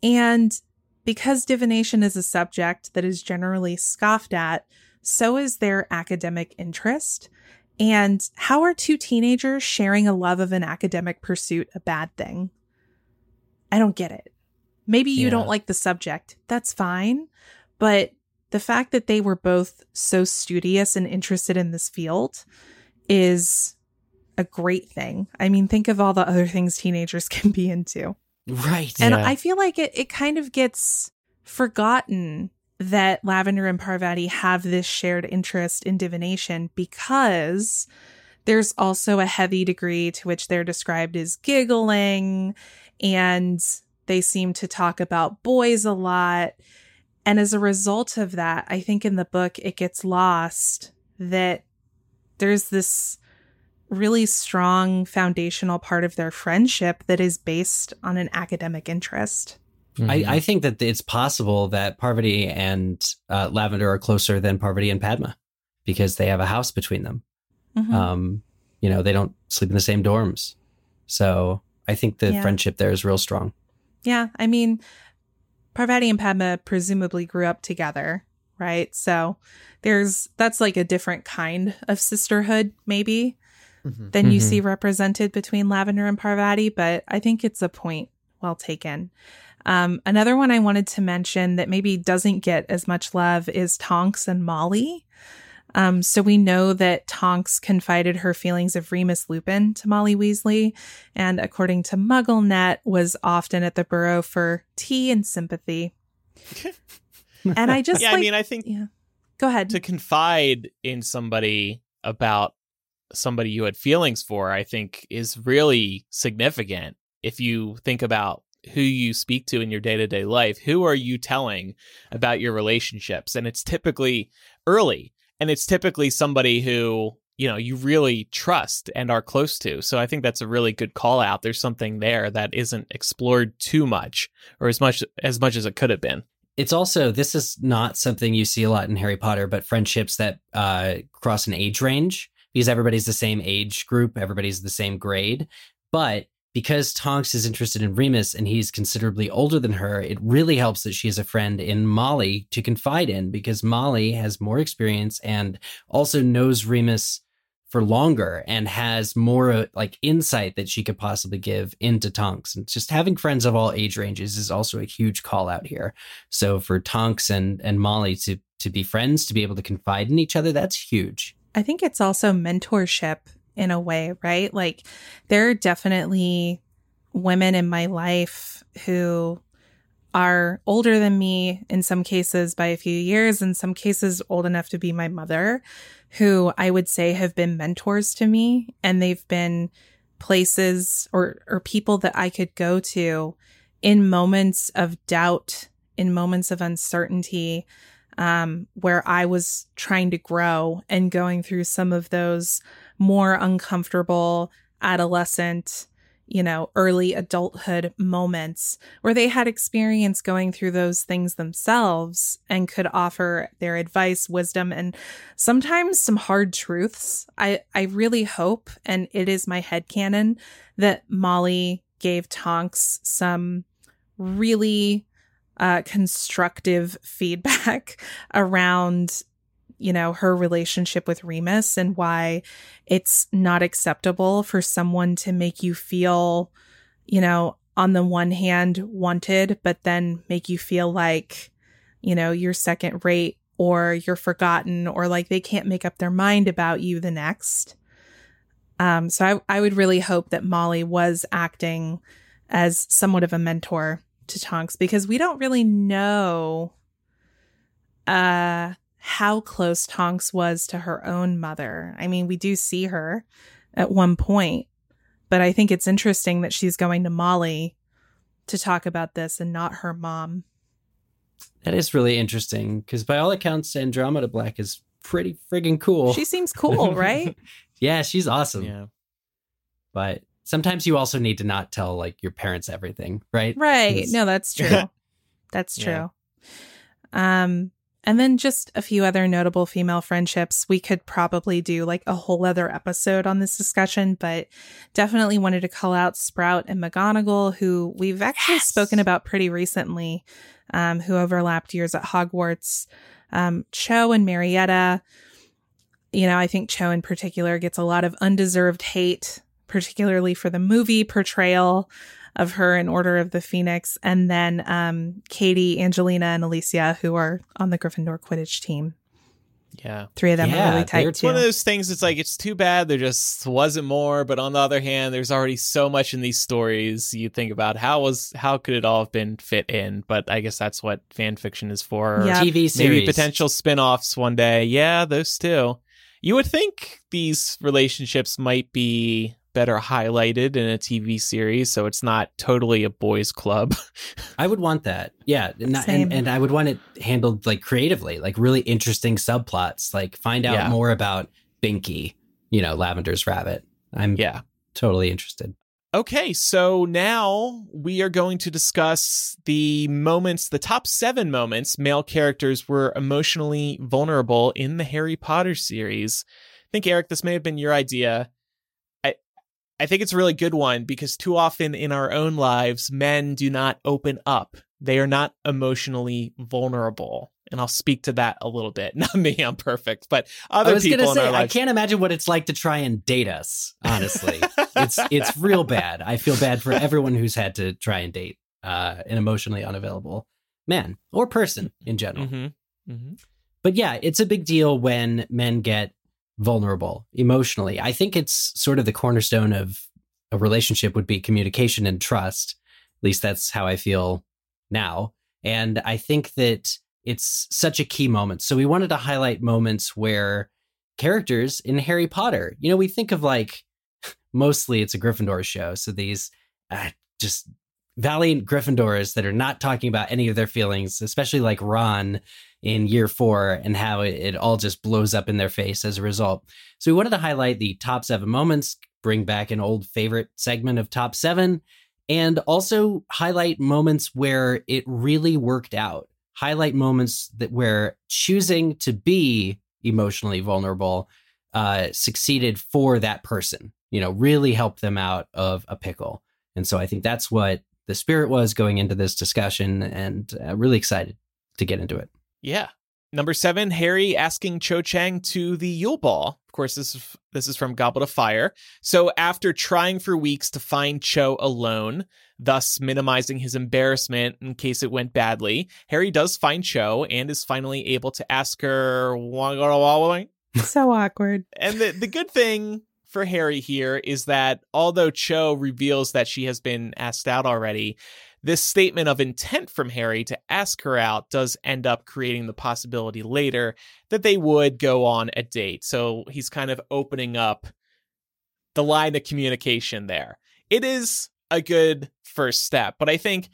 And because divination is a subject that is generally scoffed at, so is their academic interest. And how are two teenagers sharing a love of an academic pursuit a bad thing? I don't get it. Maybe you Yeah. don't like the subject. That's fine. But the fact that they were both so studious and interested in this field is a great thing. I mean, think of all the other things teenagers [LAUGHS] can be into. Right. And Yeah. I feel like it, it kind of gets forgotten that Lavender and Parvati have this shared interest in divination because there's also a heavy degree to which they're described as giggling and they seem to talk about boys a lot. And as a result of that, I think in the book it gets lost that there's this really strong foundational part of their friendship that is based on an academic interest. I, I think that it's possible that Parvati and uh, Lavender are closer than Parvati and Padma because they have a house between them. Mhm. Um, you know, they don't sleep in the same dorms. So I think the Yeah. friendship there is real strong. yeah, I mean, Parvati and Padma presumably grew up together, right? So there's that's like a different kind of sisterhood, maybe, Mhm. than you Mhm. see represented between Lavender and Parvati, but I think it's a point well taken. Um, another one I wanted to mention that maybe doesn't get as much love is Tonks and Molly. Um, so we know that Tonks confided her feelings of Remus Lupin to Molly Weasley, and according to MuggleNet, was often at the Burrow for tea and sympathy. [LAUGHS] And I just yeah, like, I mean, I think yeah. Go ahead. to confide in somebody about somebody you had feelings for, I think is really significant. If you think about who you speak to in your day to day life, who are you telling about your relationships? And it's typically early and it's typically somebody who, you know, you really trust and are close to. So I think that's a really good call out. There's something there that isn't explored too much or as much as much as it could have been. It's also this is not something you see a lot in Harry Potter, but friendships that uh, cross an age range because everybody's the same age group, everybody's the same grade. But because Tonks is interested in Remus and he's considerably older than her, it really helps that she has a friend in Molly to confide in because Molly has more experience and also knows Remus for longer and has more uh, like insight that she could possibly give into Tonks. And just having friends of all age ranges is also a huge call out here. So for Tonks and and Molly to to be friends, to be able to confide in each other, that's huge. I think it's also mentorship in a way, right? Like there are definitely women in my life who are older than me in some cases by a few years, in some cases old enough to be my mother, who I would say have been mentors to me and they've been places or or people that I could go to in moments of doubt, in moments of uncertainty, um, where I was trying to grow and going through some of those more uncomfortable adolescent, you know, early adulthood moments where they had experience going through those things themselves and could offer their advice, wisdom, and sometimes some hard truths. I, I really hope, and it is my head headcanon, that Molly gave Tonks some really uh, constructive feedback [LAUGHS] around you know her relationship with Remus and why it's not acceptable for someone to make you feel you know on the one hand wanted but then make you feel like you know you're second rate or you're forgotten or like they can't make up their mind about you the next. Um so I I would really hope that Molly was acting as somewhat of a mentor to Tonks because we don't really know uh how close Tonks was to her own mother. I mean, we do see her at one point, but I think it's interesting that she's going to Molly to talk about this and not her mom. That is really interesting because, by all accounts, Andromeda Black is pretty friggin' cool. She seems cool, [LAUGHS] right? yeah, she's awesome. Yeah. But sometimes you also need to not tell like your parents everything, right? Right. No, that's true. [LAUGHS] that's true. Yeah. Um and then just a few other notable female friendships. We could probably do like a whole other episode on this discussion, but definitely wanted to call out Sprout and McGonagall, who we've actually yes. spoken about pretty recently, um, who overlapped years at Hogwarts. Um, Cho and Marietta, you know, I think Cho in particular gets a lot of undeserved hate, particularly for the movie portrayal of her in Order of the Phoenix, and then um, Katie, Angelina, and Alicia, who are on the Gryffindor Quidditch team. Yeah. Three of them yeah, are really tight. It's one of those things, it's like, it's too bad there just wasn't more. But on the other hand, there's already so much in these stories. You think about how was, how could it all have been fit in? But I guess that's what fan fiction is for. Yeah. TV series. Maybe potential spin offs one day. Yeah, those too. You would think these relationships might be better highlighted in a TV series, so it's not totally a boys' club. [LAUGHS] I would want that, yeah, and, and, and, I would want it handled like creatively, like really interesting subplots. Like find out yeah. more about Binky, you know, Lavender's rabbit. I'm yeah totally interested. Okay, so now we are going to discuss the moments, the top seven moments male characters were emotionally vulnerable in the Harry Potter series. I think, Eric, this may have been your idea. I think it's a really good one because too often in our own lives, men do not open up. They are not emotionally vulnerable. And I'll speak to that a little bit. [LAUGHS] Not me, I'm perfect, but other people say, in our lives. I can't imagine what it's like to try and date us, honestly. it's [LAUGHS] it's real bad. I feel bad for everyone who's had to try and date uh, an emotionally unavailable man or person in general. Mm-hmm. Mm-hmm. But yeah, it's a big deal when men get vulnerable emotionally. I think it's sort of the cornerstone of a relationship would be communication and trust. At least that's how I feel now. And I think that it's such a key moment. So we wanted to highlight moments where characters in Harry Potter, you know, we think of like [LAUGHS] mostly it's a Gryffindor show. So these uh, just valiant Gryffindors that are not talking about any of their feelings, especially like Ron in year four and how it, it, all just blows up in their face as a result. So we wanted to highlight the top seven moments, bring back an old favorite segment of top seven, and also highlight moments where it really worked out. Highlight moments that where choosing to be emotionally vulnerable uh, succeeded for that person. You know, really helped them out of a pickle. And so I think that's what the spirit was going into this discussion, and uh, really excited to get into it. Yeah. Number seven, Harry asking Cho Chang to the Yule Ball. Of course, this is, this is from Goblet of Fire. So, after trying for weeks to find Cho alone, thus minimizing his embarrassment in case it went badly, Harry does find Cho and is finally able to ask her, [LAUGHS] So awkward. And the, the good thing for Harry here is that although Cho reveals that she has been asked out already, this statement of intent from Harry to ask her out does end up creating the possibility later that they would go on a date. So he's kind of opening up the line of communication there. It is a good first step, but I think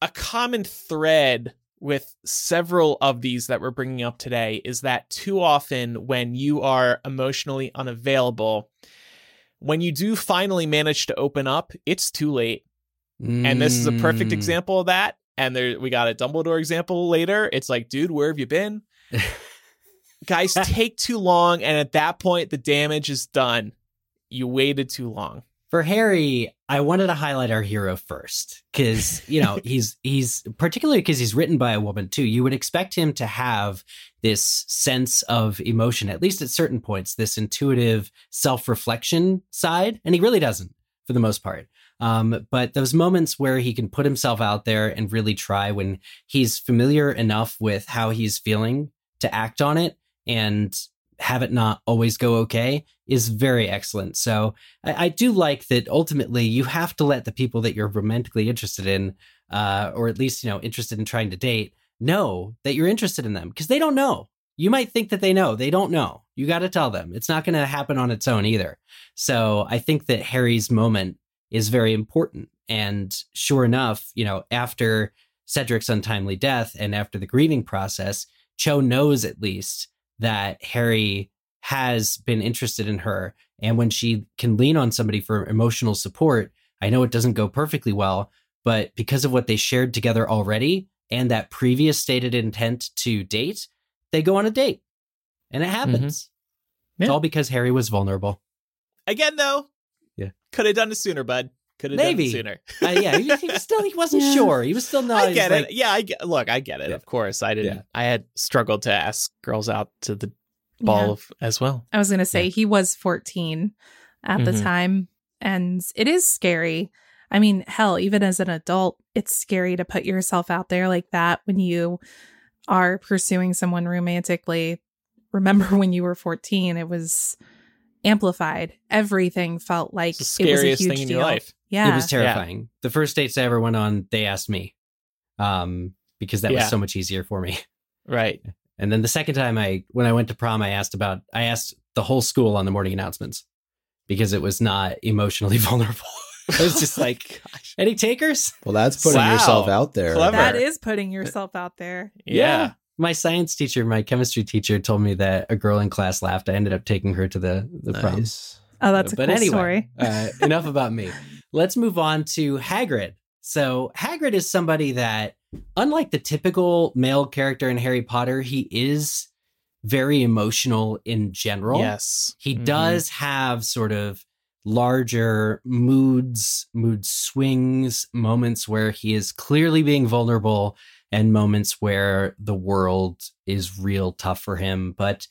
a common thread with several of these that we're bringing up today is that too often when you are emotionally unavailable, when you do finally manage to open up, it's too late. Mm. And this is a perfect mm. example of that. And there we got a Dumbledore example later. It's like, dude, where have you been? [LAUGHS] Guys take too long, and at that point, the damage is done. You waited too long. For Harry, I wanted to highlight our hero first because you know [LAUGHS] he's he's particularly because he's written by a woman too. You would expect him to have this sense of emotion, at least at certain points, this intuitive self reflection side, and he really doesn't for the most part. Um, but those moments where he can put himself out there and really try when he's familiar enough with how he's feeling to act on it and have it not always go okay is very excellent. So I, I do like that ultimately you have to let the people that you're romantically interested in, uh, or at least, you know, interested in trying to date, know that you're interested in them because they don't know. You might think that they know. They don't know. You got to tell them. It's not going to happen on its own either. So I think that Harry's moment is very important. And sure enough, you know, after Cedric's untimely death and after the grieving process, Cho knows at least that Harry has been interested in her. And when she can lean on somebody for emotional support, I know it doesn't go perfectly well, but because of what they shared together already and that previous stated intent to date, they go on a date. And it happens. Mm-hmm. It's all because Harry was vulnerable. Again, though, Yeah. could have done it sooner, bud. Could have done Maybe. it sooner. Uh, yeah, he, he was still he [LAUGHS] wasn't Yeah. sure. He was still not. I he's get like, it. Yeah, I get. Look, I get it. Yeah. Of course, I didn't. Yeah. I had struggled to ask girls out to the ball Yeah. of, as well. I was going to say he was 14 at the Mhm. time, and it is scary. I mean, hell, even as an adult, it's scary to put yourself out there like that when you are pursuing someone romantically. Remember [LAUGHS] when you were 14, it was amplified. Everything felt like It's the it was a huge thing in deal. your life. Yeah. It was terrifying. The first dates I ever went on, they asked me, um, because that Yeah. was so much easier for me. Right. And then the second time I, when I went to prom, I asked about, I asked the whole school on the morning announcements because it was not emotionally [LAUGHS] vulnerable. I was just [LAUGHS] like, Gosh. any takers? Well, that's putting Wow. yourself out there. Clever. that is putting yourself out there. Yeah. My science teacher, my chemistry teacher told me that a girl in class laughed. I ended up taking her to the, the prom. Nice. Oh, that's a but cool anyway, story. uh, [LAUGHS] enough about me. Let's move on to Hagrid. So Hagrid is somebody that, unlike the typical male character in Harry Potter, he is very emotional in general. Yes. He Mhm. does have sort of larger moods, mood swings, moments where he is clearly being vulnerable, and moments where the world is real tough for him. But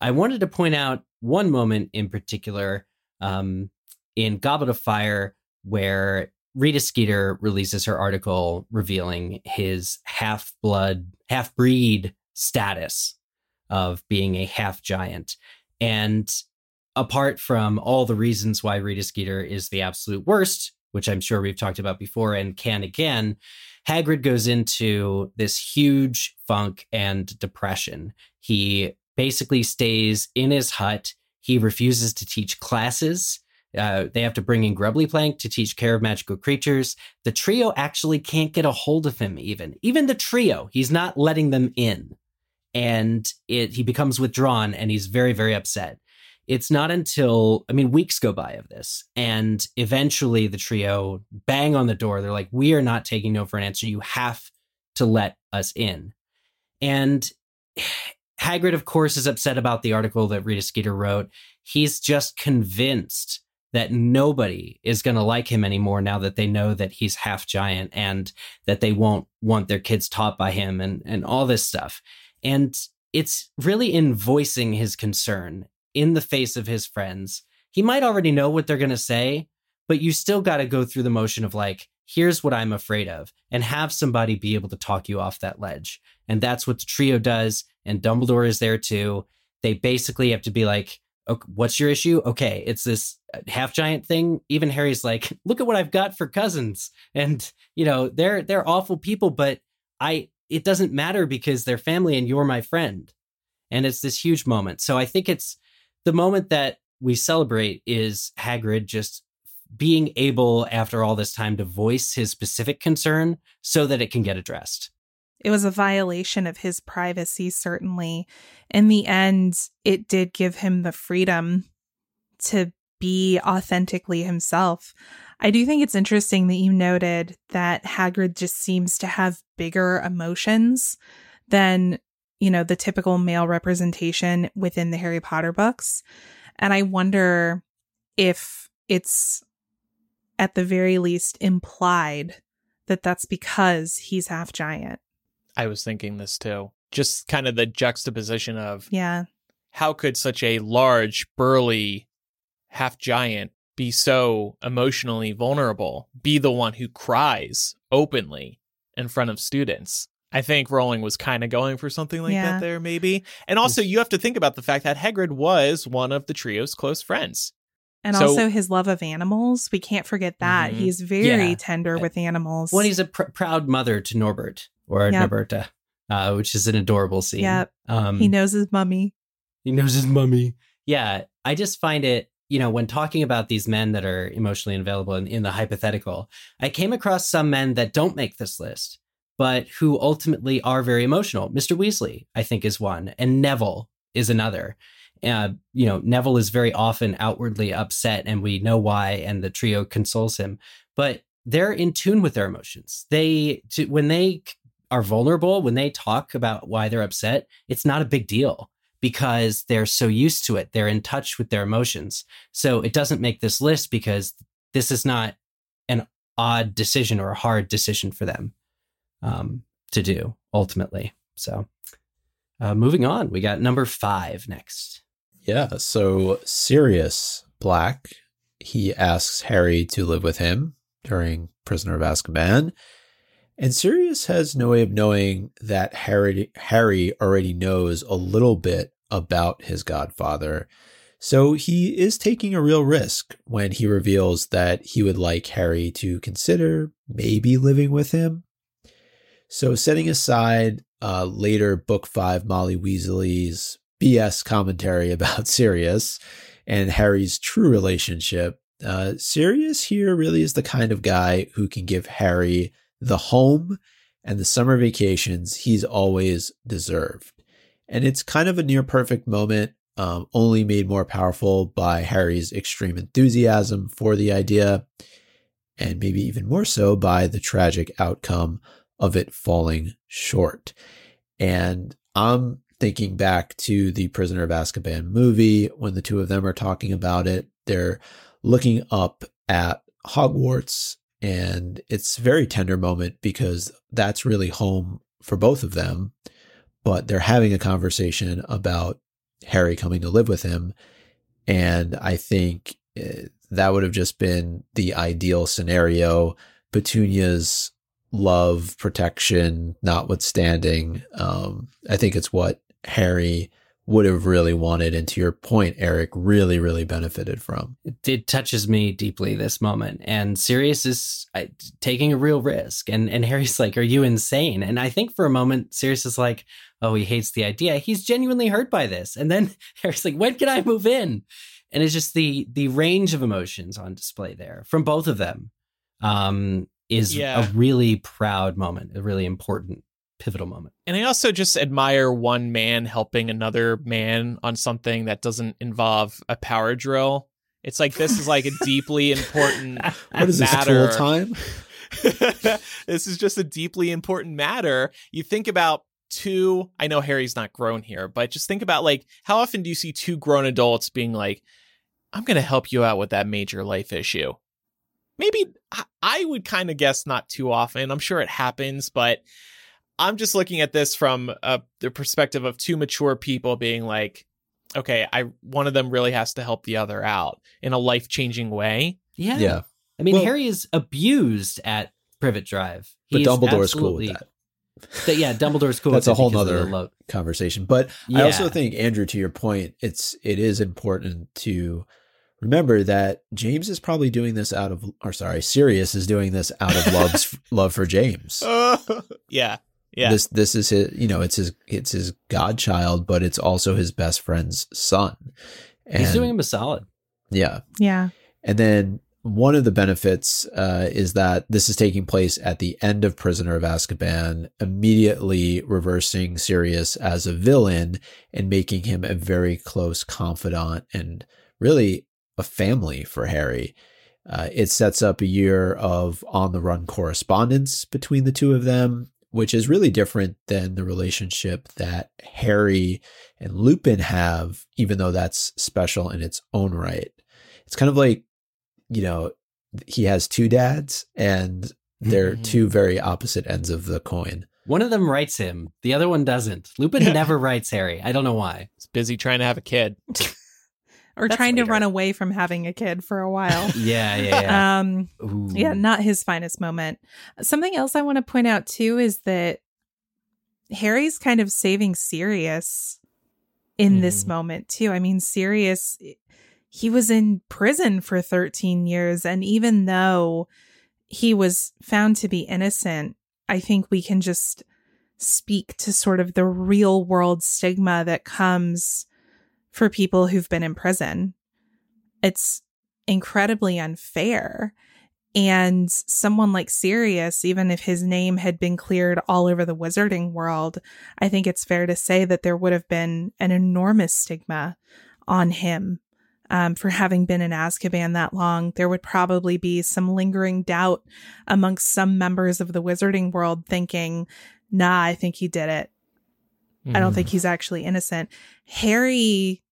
I wanted to point out one moment in particular um, in Goblet of Fire where Rita Skeeter releases her article revealing his half blood, half breed status of being a half giant. And apart from all the reasons why Rita Skeeter is the absolute worst, which I'm sure we've talked about before and can again, Hagrid goes into this huge funk and depression. He basically stays in his hut. He refuses to teach classes. Uh, they have to bring in Grubbly Plank to teach care of magical creatures. The trio actually can't get a hold of him, even. Even the trio, he's not letting them in. And it he becomes withdrawn and he's very, very upset. It's not until, I mean, weeks go by of this. And eventually the trio bang on the door. They're like, we are not taking no for an answer. You have to let us in. And [SIGHS] Hagrid, of course, is upset about the article that Rita Skeeter wrote. He's just convinced that nobody is going to like him anymore now that they know that he's half giant and that they won't want their kids taught by him and, and all this stuff. And it's really in voicing his concern in the face of his friends. He might already know what they're going to say, but you still got to go through the motion of like, here's what I'm afraid of, and have somebody be able to talk you off that ledge. And that's what the trio does. And Dumbledore is there too. They basically have to be like, okay, what's your issue? Okay, it's this uh, half giant thing. Even Harry's like, look at what I've got for cousins. And, you know, they're they're awful people, but I it doesn't matter because they're family and you're my friend. And it's this huge moment. So I think it's the moment that we celebrate is Hagrid just being able after all this time to voice his specific concern so that it can get addressed. It was a violation of his privacy, certainly. In the end, it did give him the freedom to be authentically himself. I do think it's interesting that you noted that Hagrid just seems to have bigger emotions than, you know, the typical male representation within the Harry Potter books. And I wonder if it's at the very least implied that that's because he's half giant. I was thinking this too. Just kind of the juxtaposition of Yeah. how could such a large, burly, half giant be so emotionally vulnerable, be the one who cries openly in front of students? I think Rowling was kind of going for something like Yeah. that there, maybe. And also, you have to think about the fact that Hagrid was one of the trio's close friends. And So- also his love of animals. We can't forget that. Mhm. He's very Yeah. tender with animals. When he's a pr- proud mother to Norbert or Yeah. Norberta. uh, which is an adorable scene. Yep. Um, he knows his mummy. He knows his mummy. Yeah, I just find it, you know, when talking about these men that are emotionally unavailable in, in the hypothetical, I came across some men that don't make this list, but who ultimately are very emotional. Mr. Weasley, I think, is one, and Neville is another. Uh, you know, Neville is very often outwardly upset, and we know why, and the trio consoles him. But they're in tune with their emotions. They, to, when they are vulnerable, when they talk about why they're upset, it's not a big deal because they're so used to it. They're in touch with their emotions. So it doesn't make this list because this is not an odd decision or a hard decision for them um, to do ultimately. So uh, moving on, we got number five next. Yeah. So Sirius Black, he asks Harry to live with him during Prisoner of Azkaban. And Sirius has no way of knowing that Harry Harry already knows a little bit about his godfather. So he is taking a real risk when he reveals that he would like Harry to consider maybe living with him. So setting aside uh, later book 5 Molly Weasley's BS commentary [LAUGHS] about Sirius and Harry's true relationship, uh, Sirius here really is the kind of guy who can give Harry the home and the summer vacations he's always deserved. And it's kind of a near perfect moment, um, only made more powerful by Harry's extreme enthusiasm for the idea, and maybe even more so by the tragic outcome of it falling short. And I'm thinking back to the Prisoner of Azkaban movie when the two of them are talking about it. They're looking up at Hogwarts and it's a very tender moment because that's really home for both of them. But they're having a conversation about Harry coming to live with him. And I think eh, that would have just been the ideal scenario. Petunia's love, protection, notwithstanding. Um, I think it's what Harry would have really wanted and to your point eric really really benefited from. It, it touches me deeply this moment. And sirius is taking a real risk. And and harry's like are you insane? And i think for a moment sirius is like oh he hates the idea. He's genuinely hurt by this. And then [LAUGHS] harry's like when can i move in? And it's just the the range of emotions on display there from both of them. Um is Yeah. a really proud moment a really important pivotal moment And I also just admire one man helping another man on something that doesn't involve a power drill. It's like this is like a [LAUGHS] deeply important what is this matter. tool time [LAUGHS] this is just a deeply important matter. You think about two, I know Harry's not grown here, but just think about like how often do you see two grown adults being like, I'm going to help you out with that major life issue? Maybe I- I would kind of guess not too often. I'm sure it happens, but I'm just looking at this from uh, the perspective of two mature people being like, okay, I one of them really has to help the other out in a life changing way. yeah yeah i mean Well- harry is abused at privet drive but He's dumbledore's cool with absolutely- that Th- yeah, Dumbledore's cool. That's a whole because of the nother- lo- conversation but i also think andrew to your point it's it is important to remember that james is probably doing this out of or sorry sirius is doing this out of love's [LAUGHS] love for james [LAUGHS] yeah. Yeah. this this is his you know it's his it's his godchild but it's also his best friend's son and He's doing him a solid. yeah Yeah. And then one of the benefits uh, is that this is taking place at the end of Prisoner of Azkaban, immediately reversing Sirius as a villain and making him a very close confidant and really a family for Harry. Uh, it sets up a year of on the run correspondence between the two of them, which is really different than the relationship that Harry and Lupin have, even though that's special in its own right. It's kind of like you know, he has two dads and they're Mhm. two very opposite ends of the coin. One of them writes him, the other one doesn't. Lupin never writes Harry. I don't know why. He's busy trying to have a kid. [LAUGHS] Or That's trying to run away from having a kid for a while. [LAUGHS] Yeah, yeah, yeah. [LAUGHS] Um, Ooh. yeah, not his finest moment. Something else I want to point out too is that Harry's kind of saving Sirius in this Mhm. moment too. I mean, Sirius he was in prison for 13 years and even though he was found to be innocent, I think we can just speak to sort of the real world stigma that comes for people who've been in prison. It's incredibly unfair. And someone like Sirius, even if his name had been cleared all over the wizarding world, I think it's fair to say that there would have been an enormous stigma on him um, for having been in Azkaban that long. There would probably be some lingering doubt amongst some members of the wizarding world thinking, nah, I think he did it. Mm. I don't think he's actually innocent. Harry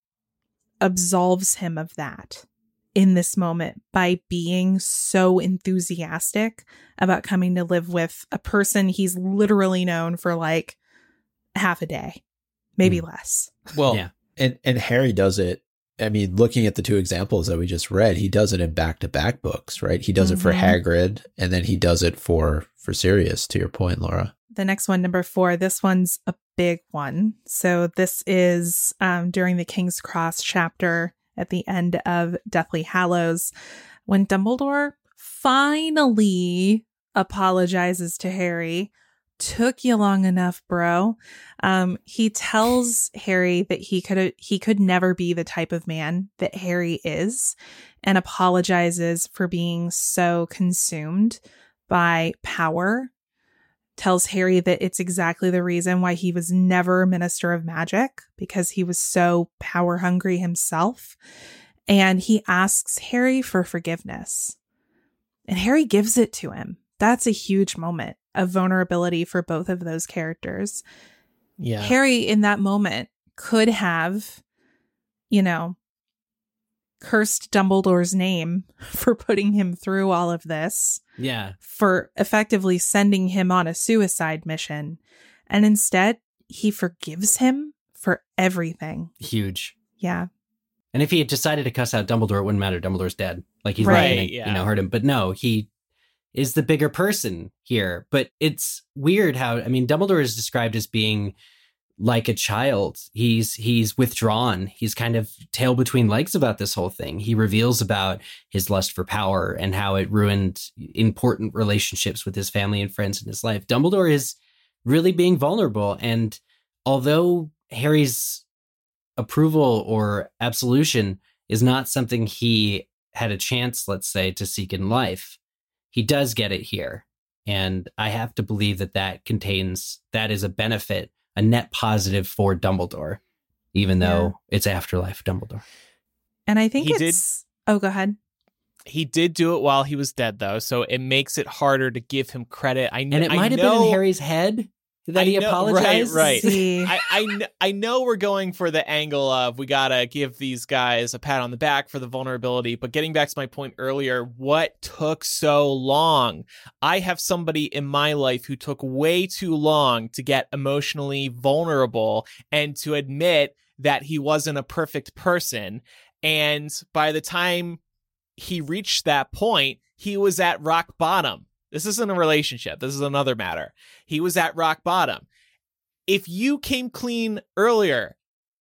absolves him of that in this moment by being so enthusiastic about coming to live with a person he's literally known for like half a day, maybe mm. less. Well, yeah. And and Harry does it. I mean, looking at the two examples that we just read, he does it in back-to-back books, right? He does mm-hmm. it for mm-hmm. Hagrid and then he does it for for Sirius to your point, Laura. The next one, number 4, this one's a big one. So this is um, during the King's Cross chapter at the end of Deathly Hallows when Dumbledore finally apologizes to Harry. Took you long enough, bro. Um, he tells Harry that he could he could never be the type of man that Harry is, and apologizes for being so consumed by power tells Harry that it's exactly the reason why he was never Minister of Magic because he was so power hungry himself. And he asks Harry for forgiveness. And Harry gives it to him. That's a huge moment of vulnerability for both of those characters. Yeah. Harry, in that moment, could have, you know, cursed Dumbledore's name [LAUGHS] for putting him through all of this. Yeah. For effectively sending him on a suicide mission. And instead, he forgives him for everything. Huge. Yeah. And if he had decided to cuss out Dumbledore, it wouldn't matter. Dumbledore's dead. Like he's right, gonna, yeah. you know, hurt him. But no, he is the bigger person here. But it's weird how I mean, Dumbledore is described as being like a child. He's he's withdrawn. He's kind of tail between legs about this whole thing. He reveals about his lust for power and how it ruined important relationships with his family and friends in his life. Dumbledore is really being vulnerable and although Harry's approval or absolution is not something he had a chance, let's say, to seek in life, he does get it here. And I have to believe that that contains, that is a benefit a net positive for Dumbledore, even though it's afterlife Dumbledore. And I think he it's. Did, oh, go ahead. He did do it while he was dead, though, so it makes it harder to give him credit. I and it might have been in Harry's head that he know, apologized. Right, right. [LAUGHS] [LAUGHS] I, I, I know we're going for the angle of we gotta give these guys a pat on the back for the vulnerability, but getting back to my point earlier, what took so long? I have somebody in my life who took way too long to get emotionally vulnerable and to admit that he wasn't a perfect person. And by the time he reached that point, he was at rock bottom this isn't a relationship. This is another matter. He was at rock bottom. If you came clean earlier,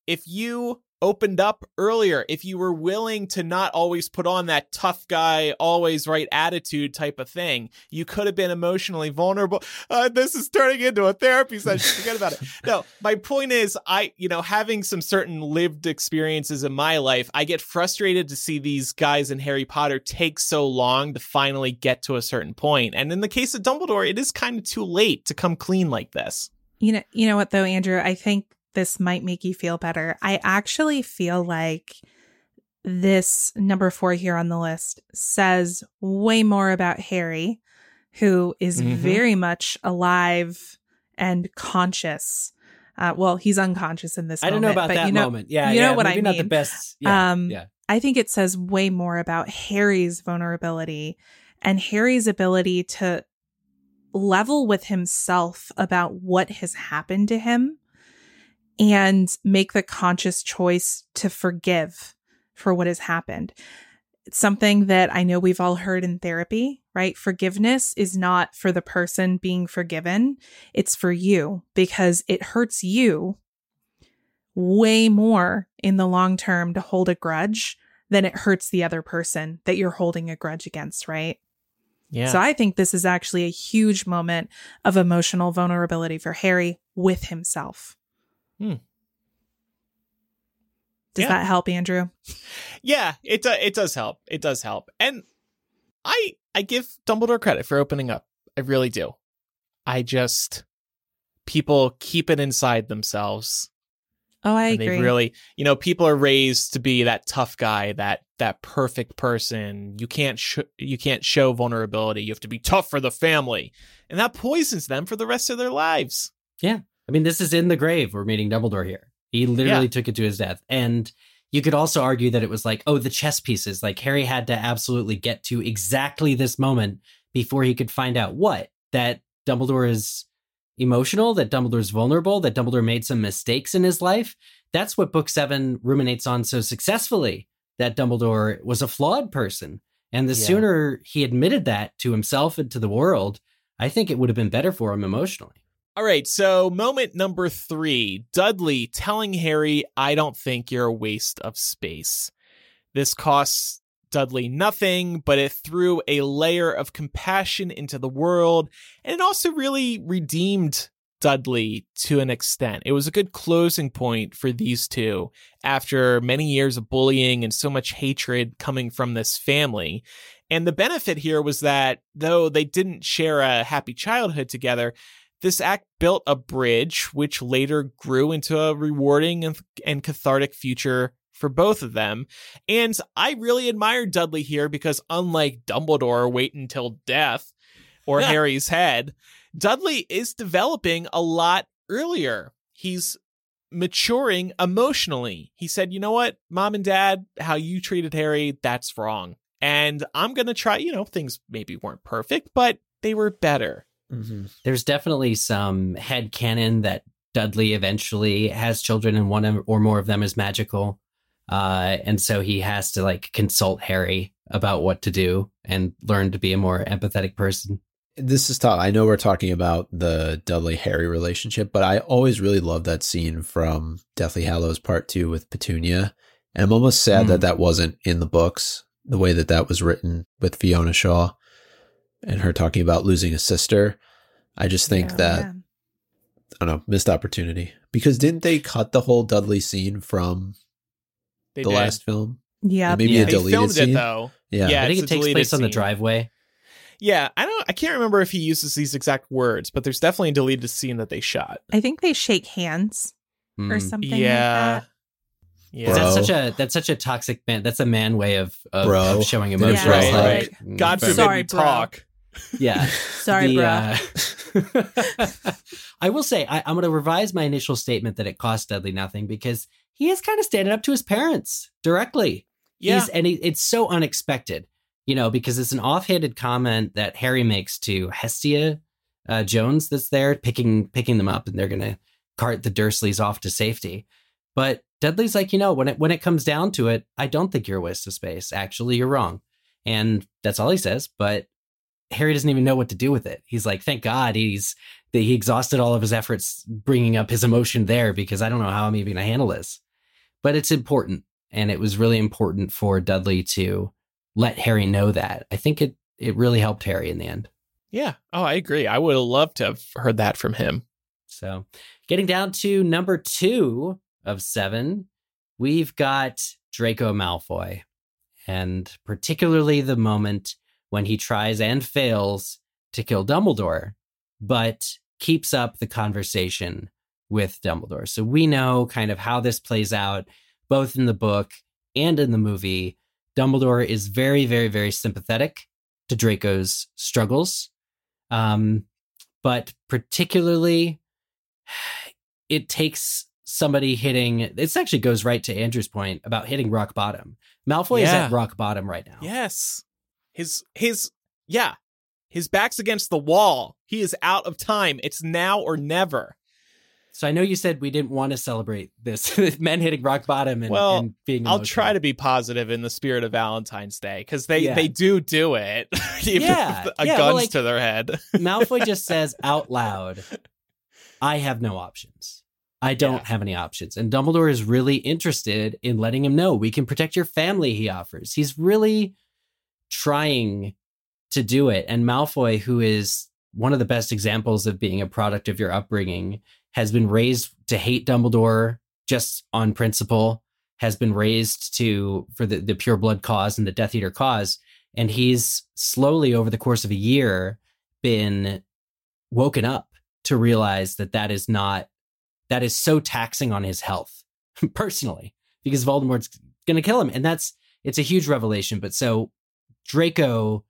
if you opened up earlier, if you were willing to not always put on that tough guy, always right attitude type of thing, you could have been emotionally vulnerable. Uh, this is turning into a therapy session. Forget about it. [LAUGHS] No, my point is, I, you know, having some certain lived experiences in my life, I get frustrated to see these guys in Harry Potter take so long to finally get to a certain point. And in the case of Dumbledore, it is kind of too late to come clean like this. You know, you know what though, Andrew? I think this might make you feel better. I actually feel like this number four here on the list says way more about Harry, who is mm-hmm. very much alive and conscious. Uh, well, he's unconscious in this. I don't know about that you know, moment. Yeah, you yeah, know what I mean. Not the best. Yeah, um, yeah. I think it says way more about Harry's vulnerability and Harry's ability to level with himself about what has happened to him and make the conscious choice to forgive for what has happened. It's something that I know we've all heard in therapy, right? Forgiveness is not for the person being forgiven, it's for you because it hurts you way more in the long term to hold a grudge than it hurts the other person that you're holding a grudge against, right? Yeah. So I think this is actually a huge moment of emotional vulnerability for Harry with himself. Hmm. Does Yeah. that help, Andrew? yeah, it do- it does help. It does help. And I I give Dumbledore credit for opening up. I really do. I just people keep it inside themselves. Oh, I and agree. they really, you know, people are raised to be that tough guy, that that perfect person. You can't sh- you can't show vulnerability. You have to be tough for the family. And that poisons them for the rest of their lives. I mean, this is in the grave. We're meeting Dumbledore here. He literally Yeah. took it to his death. And you could also argue that it was like, oh, the chess pieces. Like Harry had to absolutely get to exactly this moment before he could find out what? That Dumbledore is emotional, that Dumbledore's vulnerable, that Dumbledore made some mistakes in his life. That's what book seven ruminates on so successfully that Dumbledore was a flawed person. And the Yeah. sooner he admitted that to himself and to the world, I think it would have been better for him emotionally. All right, so moment number three Dudley telling Harry, I don't think you're a waste of space. This costs Dudley nothing, but it threw a layer of compassion into the world, and it also really redeemed Dudley to an extent. It was a good closing point for these two after many years of bullying and so much hatred coming from this family. And the benefit here was that though they didn't share a happy childhood together, this act built a bridge which later grew into a rewarding and, and cathartic future for both of them. And I really admire Dudley here because unlike Dumbledore wait until death or [LAUGHS] Harry's head, Dudley is developing a lot earlier. He's maturing emotionally. He said, "You know what, mom and dad, how you treated Harry, that's wrong. And I'm going to try, you know, things maybe weren't perfect, but they were better." Mm-hmm. there's definitely some head canon that Dudley eventually has children and one or more of them is magical. Uh, and so he has to like consult Harry about what to do and learn to be a more empathetic person. This is tough. I know we're talking about the Dudley Harry relationship, but I always really love that scene from Deathly Hallows Part Two with Petunia, and I'm almost sad Mm. that that wasn't in the books. The way that that was written with Fiona Shaw and her talking about losing a sister, I just think Yeah, that yeah. I don't know missed opportunity because didn't they cut the whole Dudley scene from They the did. last film? Yeah. Maybe Yeah. a they deleted filmed scene. it though. Yeah, Yeah. I think it a takes deleted place on the driveway. Yeah, I don't I can't remember if he uses these exact words, but there's definitely a deleted scene that they shot. I think they shake hands or Mm. something yeah. like that. Yeah. That's such a that's such a toxic man. That's a man way of of, of showing Yeah, emotion. right, right. Mm, God forbid Sorry, we bro. talk. Yeah. [LAUGHS] Sorry, The, bro. uh, [LAUGHS] I will say I, I'm going to revise my initial statement that it cost Dudley nothing because he is kind of standing up to his parents directly. Yeah. He's, and he, it's so unexpected, you know, because it's an offhanded comment that Harry makes to Hestia uh, Jones that's there picking picking them up, and they're going to cart the Dursleys off to safety. But Dudley's like, you know, when it when it comes down to it, I don't think you're a waste of space. Actually, you're wrong, and that's all he says. But Harry doesn't even know what to do with it. He's like, thank God he's that he exhausted all of his efforts bringing up his emotion there because I don't know how I'm even going to handle this. But it's important, and it was really important for Dudley to let Harry know that. I think it it really helped Harry in the end. Yeah. Oh, I agree. I would have loved to have heard that from him. So, getting down to number two of seven, we've got Draco Malfoy, and particularly the moment when he tries and fails to kill Dumbledore, but keeps up the conversation with Dumbledore. So, we know kind of how this plays out both in the book and in the movie. Dumbledore is very, very, very sympathetic to Draco's struggles. Um, but particularly [SIGHS] it takes somebody hitting this actually goes right to Andrew's point about hitting rock bottom. Malfoy is at rock bottom right now. Yes. His his yeah. His back's against the wall. He is out of time. It's now or never. So I know you said we didn't want to celebrate this [LAUGHS] men hitting rock bottom and, Well, and being I'll try to be positive in the spirit of Valentine's Day because they Yeah. they do do it. [LAUGHS] Yeah, a yeah, guns like- to their head. [LAUGHS] Malfoy just says out loud, I have no options. I don't Yeah. have any options. And Dumbledore is really interested in letting him know we can protect your family, he offers. He's really trying to do it. And Malfoy, who is one of the best examples of being a product of your upbringing, has been raised to hate Dumbledore just on principle, has been raised to for the, the pure blood cause and the Death Eater cause. And he's slowly over the course of a year been woken up to realize that that is not that is so taxing on his health [LAUGHS] personally because Voldemort's going to kill him and that's it's a huge revelation but so Draco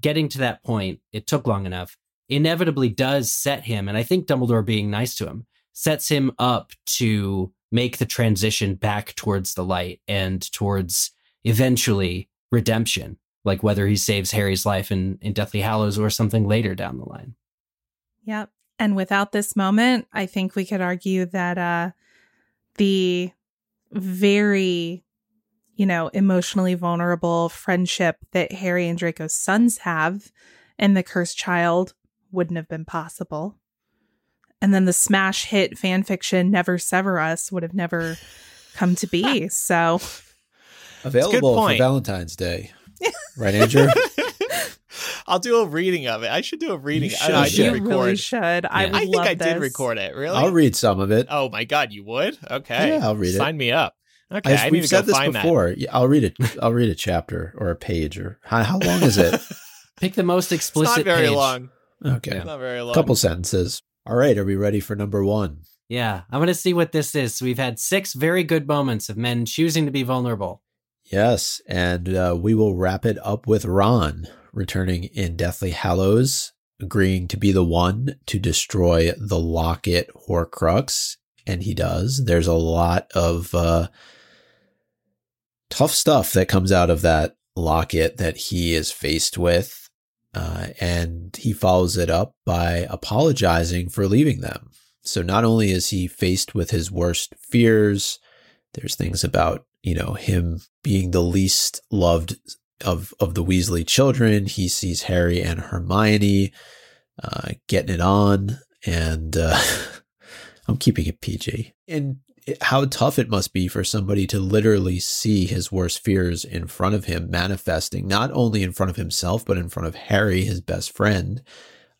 getting to that point it took long enough inevitably does set him and I think Dumbledore being nice to him sets him up to make the transition back towards the light and towards eventually redemption like whether he saves Harry's life in, in Deathly Hallows or something later down the line. Yep. And without this moment, I think we could argue that uh, the very, you know, emotionally vulnerable friendship that Harry and Draco's sons have and the cursed child wouldn't have been possible. And then the smash hit fan fiction Never Sever Us would have never come to be. [LAUGHS] So available for Valentine's Day. Right, Andrew? [LAUGHS] I'll do a reading of it. I should do a reading. You, should. I, I you really should. Yeah. I would I think love I this. did record it. Really? I'll read some of it. Oh my god, you would? Okay. Yeah, I'll read it. Sign me up. Okay, I, I we've to said go this find before. Yeah, I'll read it. I'll read a chapter or a page or how, how long is it? [LAUGHS] Pick the most that. It's explicit not very page. long. Okay, Not very long. couple sentences. All right, are we ready for number one? Yeah, I'm going to see what this is. So we've had six very good moments of men choosing to be vulnerable. Yes, and uh, we will wrap it up with Ron returning in Deathly Hallows, agreeing to be the one to destroy the Locket Horcrux, and he does. There's a lot of uh, tough stuff that comes out of that locket that he is faced with, uh, and he follows it up by apologizing for leaving them. So not only is he faced with his worst fears, there's things about you know him being the least loved of of the Weasley children. He sees Harry and Hermione uh, getting it on, and uh, [LAUGHS] I'm keeping it PG. And how tough it must be for somebody to literally see his worst fears in front of him manifesting, not only in front of himself but in front of Harry, his best friend.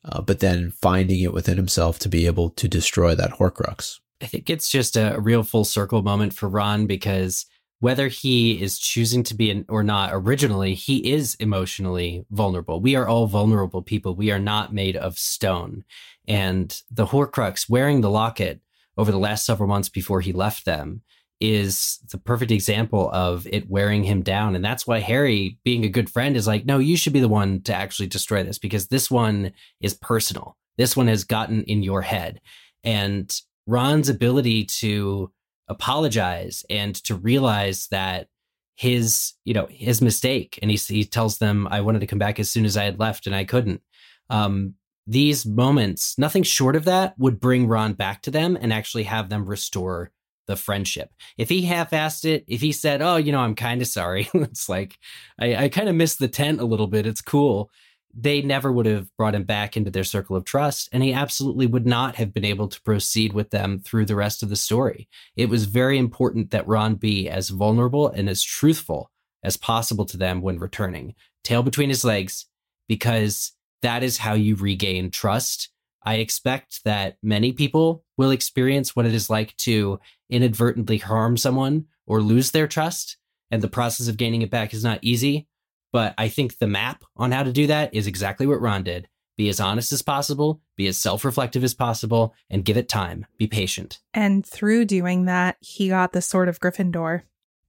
Uh, but then finding it within himself to be able to destroy that Horcrux. I think it's just a real full circle moment for Ron because whether he is choosing to be an, or not originally, he is emotionally vulnerable. We are all vulnerable people. We are not made of stone. And the Horcrux wearing the locket over the last several months before he left them is the perfect example of it wearing him down. And that's why Harry, being a good friend, is like, no, you should be the one to actually destroy this because this one is personal. This one has gotten in your head. And Ron's ability to apologize and to realize that his, you know, his mistake, and he, he tells them, I wanted to come back as soon as I had left and I couldn't. Um, these moments, nothing short of that would bring Ron back to them and actually have them restore the friendship. If he half-assed it, if he said, "Oh, you know, I'm kind of sorry," [LAUGHS] it's like I, I kind of missed the tent a little bit. It's cool. They never would have brought him back into their circle of trust, and he absolutely would not have been able to proceed with them through the rest of the story. It was very important that Ron be as vulnerable and as truthful as possible to them when returning, tail between his legs, because that is how you regain trust. I expect that many people will experience what it is like to inadvertently harm someone or lose their trust. And the process of gaining it back is not easy. But I think the map on how to do that is exactly what Ron did. Be as honest as possible, be as self reflective as possible, and give it time. Be patient. And through doing that, he got the Sword of Gryffindor.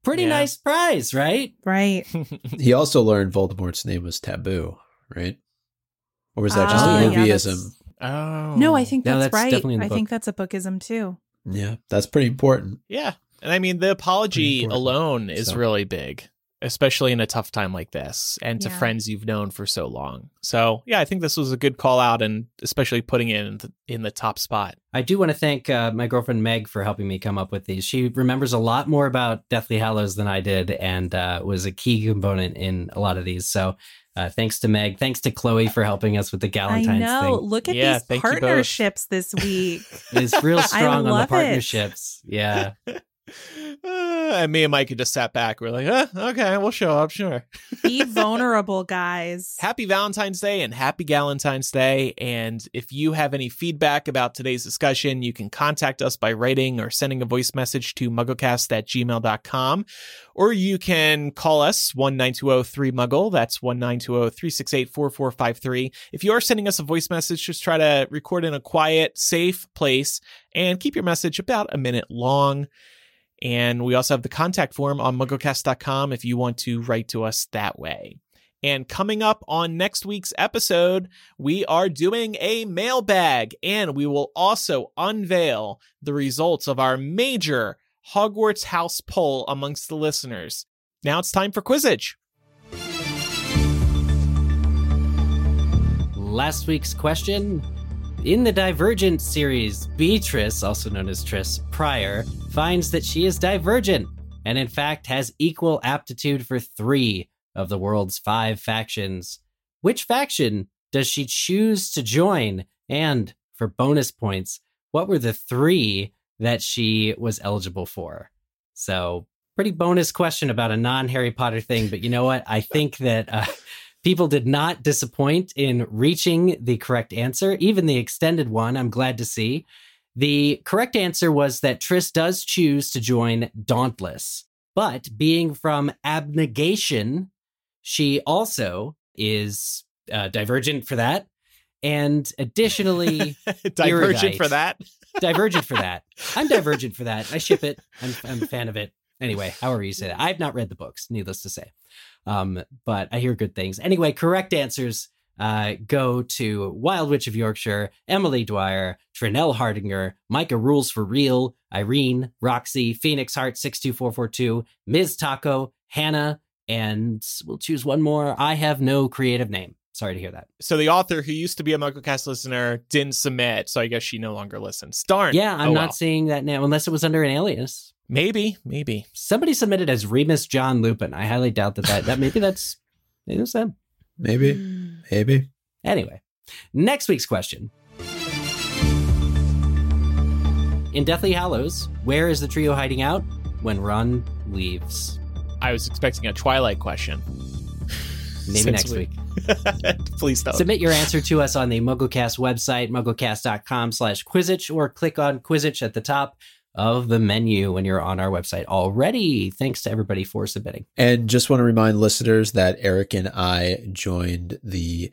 Pretty Yeah. nice prize, right? Right. [LAUGHS] He also learned Voldemort's name was taboo, right? Or was that just Oh, a yeah, movieism? Oh. No, I think No, that's, that's right. definitely in the I book. think that's a bookism too. Yeah, that's pretty important. Yeah. And I mean, the apology alone is So- really big, especially in a tough time like this and to Yeah. friends you've known for so long. So, yeah, I think this was a good call out and especially putting it in the, in the top spot. I do want to thank uh, my girlfriend Meg for helping me come up with these. She remembers a lot more about Deathly Hallows than I did, and uh, was a key component in a lot of these. So, uh, thanks to Meg. Thanks to Chloe for helping us with the Galentine's I know. thing. Look at Yeah, these thank you both. partnerships this week. It's real [LAUGHS] strong on the love it. partnerships. Yeah, [LAUGHS] Uh, and me and Mike just sat back. We're like, uh, okay, we'll show up, sure. Be [LAUGHS] vulnerable, guys. Happy Valentine's Day and happy Galentine's Day. And if you have any feedback about today's discussion, you can contact us by writing or sending a voice message to mugglecast at gmail.com. Or you can call us 1-920-3-MUGGLE. That's 1-920-368-4453. If you are sending us a voice message, just try to record in a quiet, safe place and keep your message about a minute long. And we also have the contact form on mugglecast.com if you want to write to us that way. And coming up on next week's episode, we are doing a mailbag and we will also unveil the results of our major Hogwarts house poll amongst the listeners. Now it's time for Quizzitch. Last week's question in the Divergent series, Beatrice, also known as Tris Prior, finds that she is divergent and, in fact, has equal aptitude for three of the world's five factions. Which faction does she choose to join? And for bonus points, what were the three that she was eligible for? So, pretty bonus question about a non Harry Potter thing, but you know what? I think [LAUGHS] that. Uh, People did not disappoint in reaching the correct answer, even the extended one. I'm glad to see. The correct answer was that Tris does choose to join Dauntless, but being from Abnegation, she also is uh, divergent for that. And additionally, [LAUGHS] divergent erudite. for that. [LAUGHS] divergent for that. I'm [LAUGHS] divergent for that. I ship it. I'm, I'm a fan of it. Anyway, however you say that. I've not read the books, needless to say. Um, but I hear good things. Anyway, correct answers uh, go to Wild Witch of Yorkshire, Emily Dwyer, Trinell Hardinger, Micah Rules for Real, Irene, Roxy, Phoenix Heart 62442, Ms. Taco, Hannah, and we'll choose one more. I have no creative name. Sorry to hear that. So the author who used to be a MuggleCast listener didn't submit, so I guess she no longer listens. Darn. Yeah, I'm Oh, not well. seeing that now, unless it was under an alias. Maybe, maybe. Somebody submitted as Remus John Lupin. I highly doubt that that, that maybe that's maybe it's them. Maybe, Mm. maybe. Anyway, next week's question. In Deathly Hallows, where is the trio hiding out when Ron leaves? I was expecting a Twilight question. Maybe next we- week. [LAUGHS] Please don't. Submit your answer to us on the MuggleCast website, mugglecast.com slash Quizzitch, or click on Quizzitch at the top of the menu when you're on our website already. Thanks to everybody for submitting. And just want to remind listeners that Eric and I joined the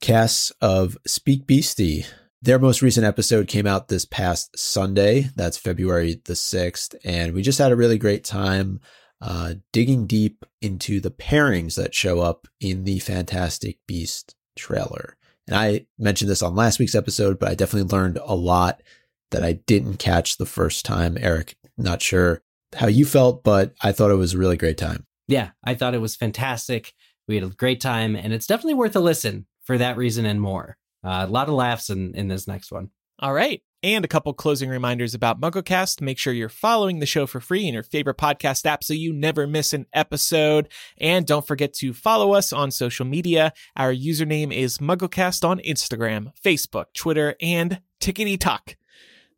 cast of SpeakBeasty. Their most recent episode came out this past Sunday. That's February the 6th. And we just had a really great time uh, digging deep into the pairings that show up in the Fantastic Beast trailer. And I mentioned this on last week's episode, but I definitely learned a lot that I didn't catch the first time. Eric, not sure how you felt, but I thought it was a really great time. Yeah, I thought it was fantastic. We had a great time, and it's definitely worth a listen for that reason and more. Uh, a lot of laughs in, in this next one. All right. And a couple closing reminders about MuggleCast. Make sure you're following the show for free in your favorite podcast app so you never miss an episode. And don't forget to follow us on social media. Our username is MuggleCast on Instagram, Facebook, Twitter, and Tickety Talk.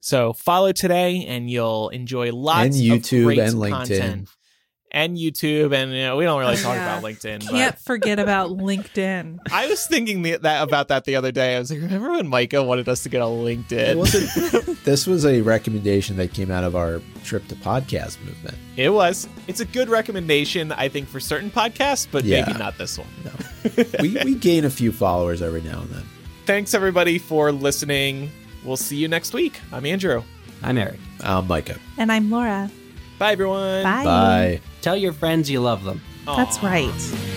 So follow today and you'll enjoy lots And YouTube of great and LinkedIn. content. And YouTube, and you know, we don't really talk Yeah. about LinkedIn. Can't But forget about LinkedIn. [LAUGHS] I was thinking the, that about that the other day. I was like, remember when Micah wanted us to get a LinkedIn? It wasn't- [LAUGHS] [LAUGHS] this was a recommendation that came out of our trip to podcast movement. It was. It's a good recommendation, I think, for certain podcasts, but Yeah. maybe not this one. We, we gain a few followers every now and then. Thanks, everybody, for listening. We'll see you next week. I'm Andrew. I'm Eric. I'm Micah. And I'm Laura. Bye, everyone. Bye. Bye. Tell your friends you love them. Aw. That's right.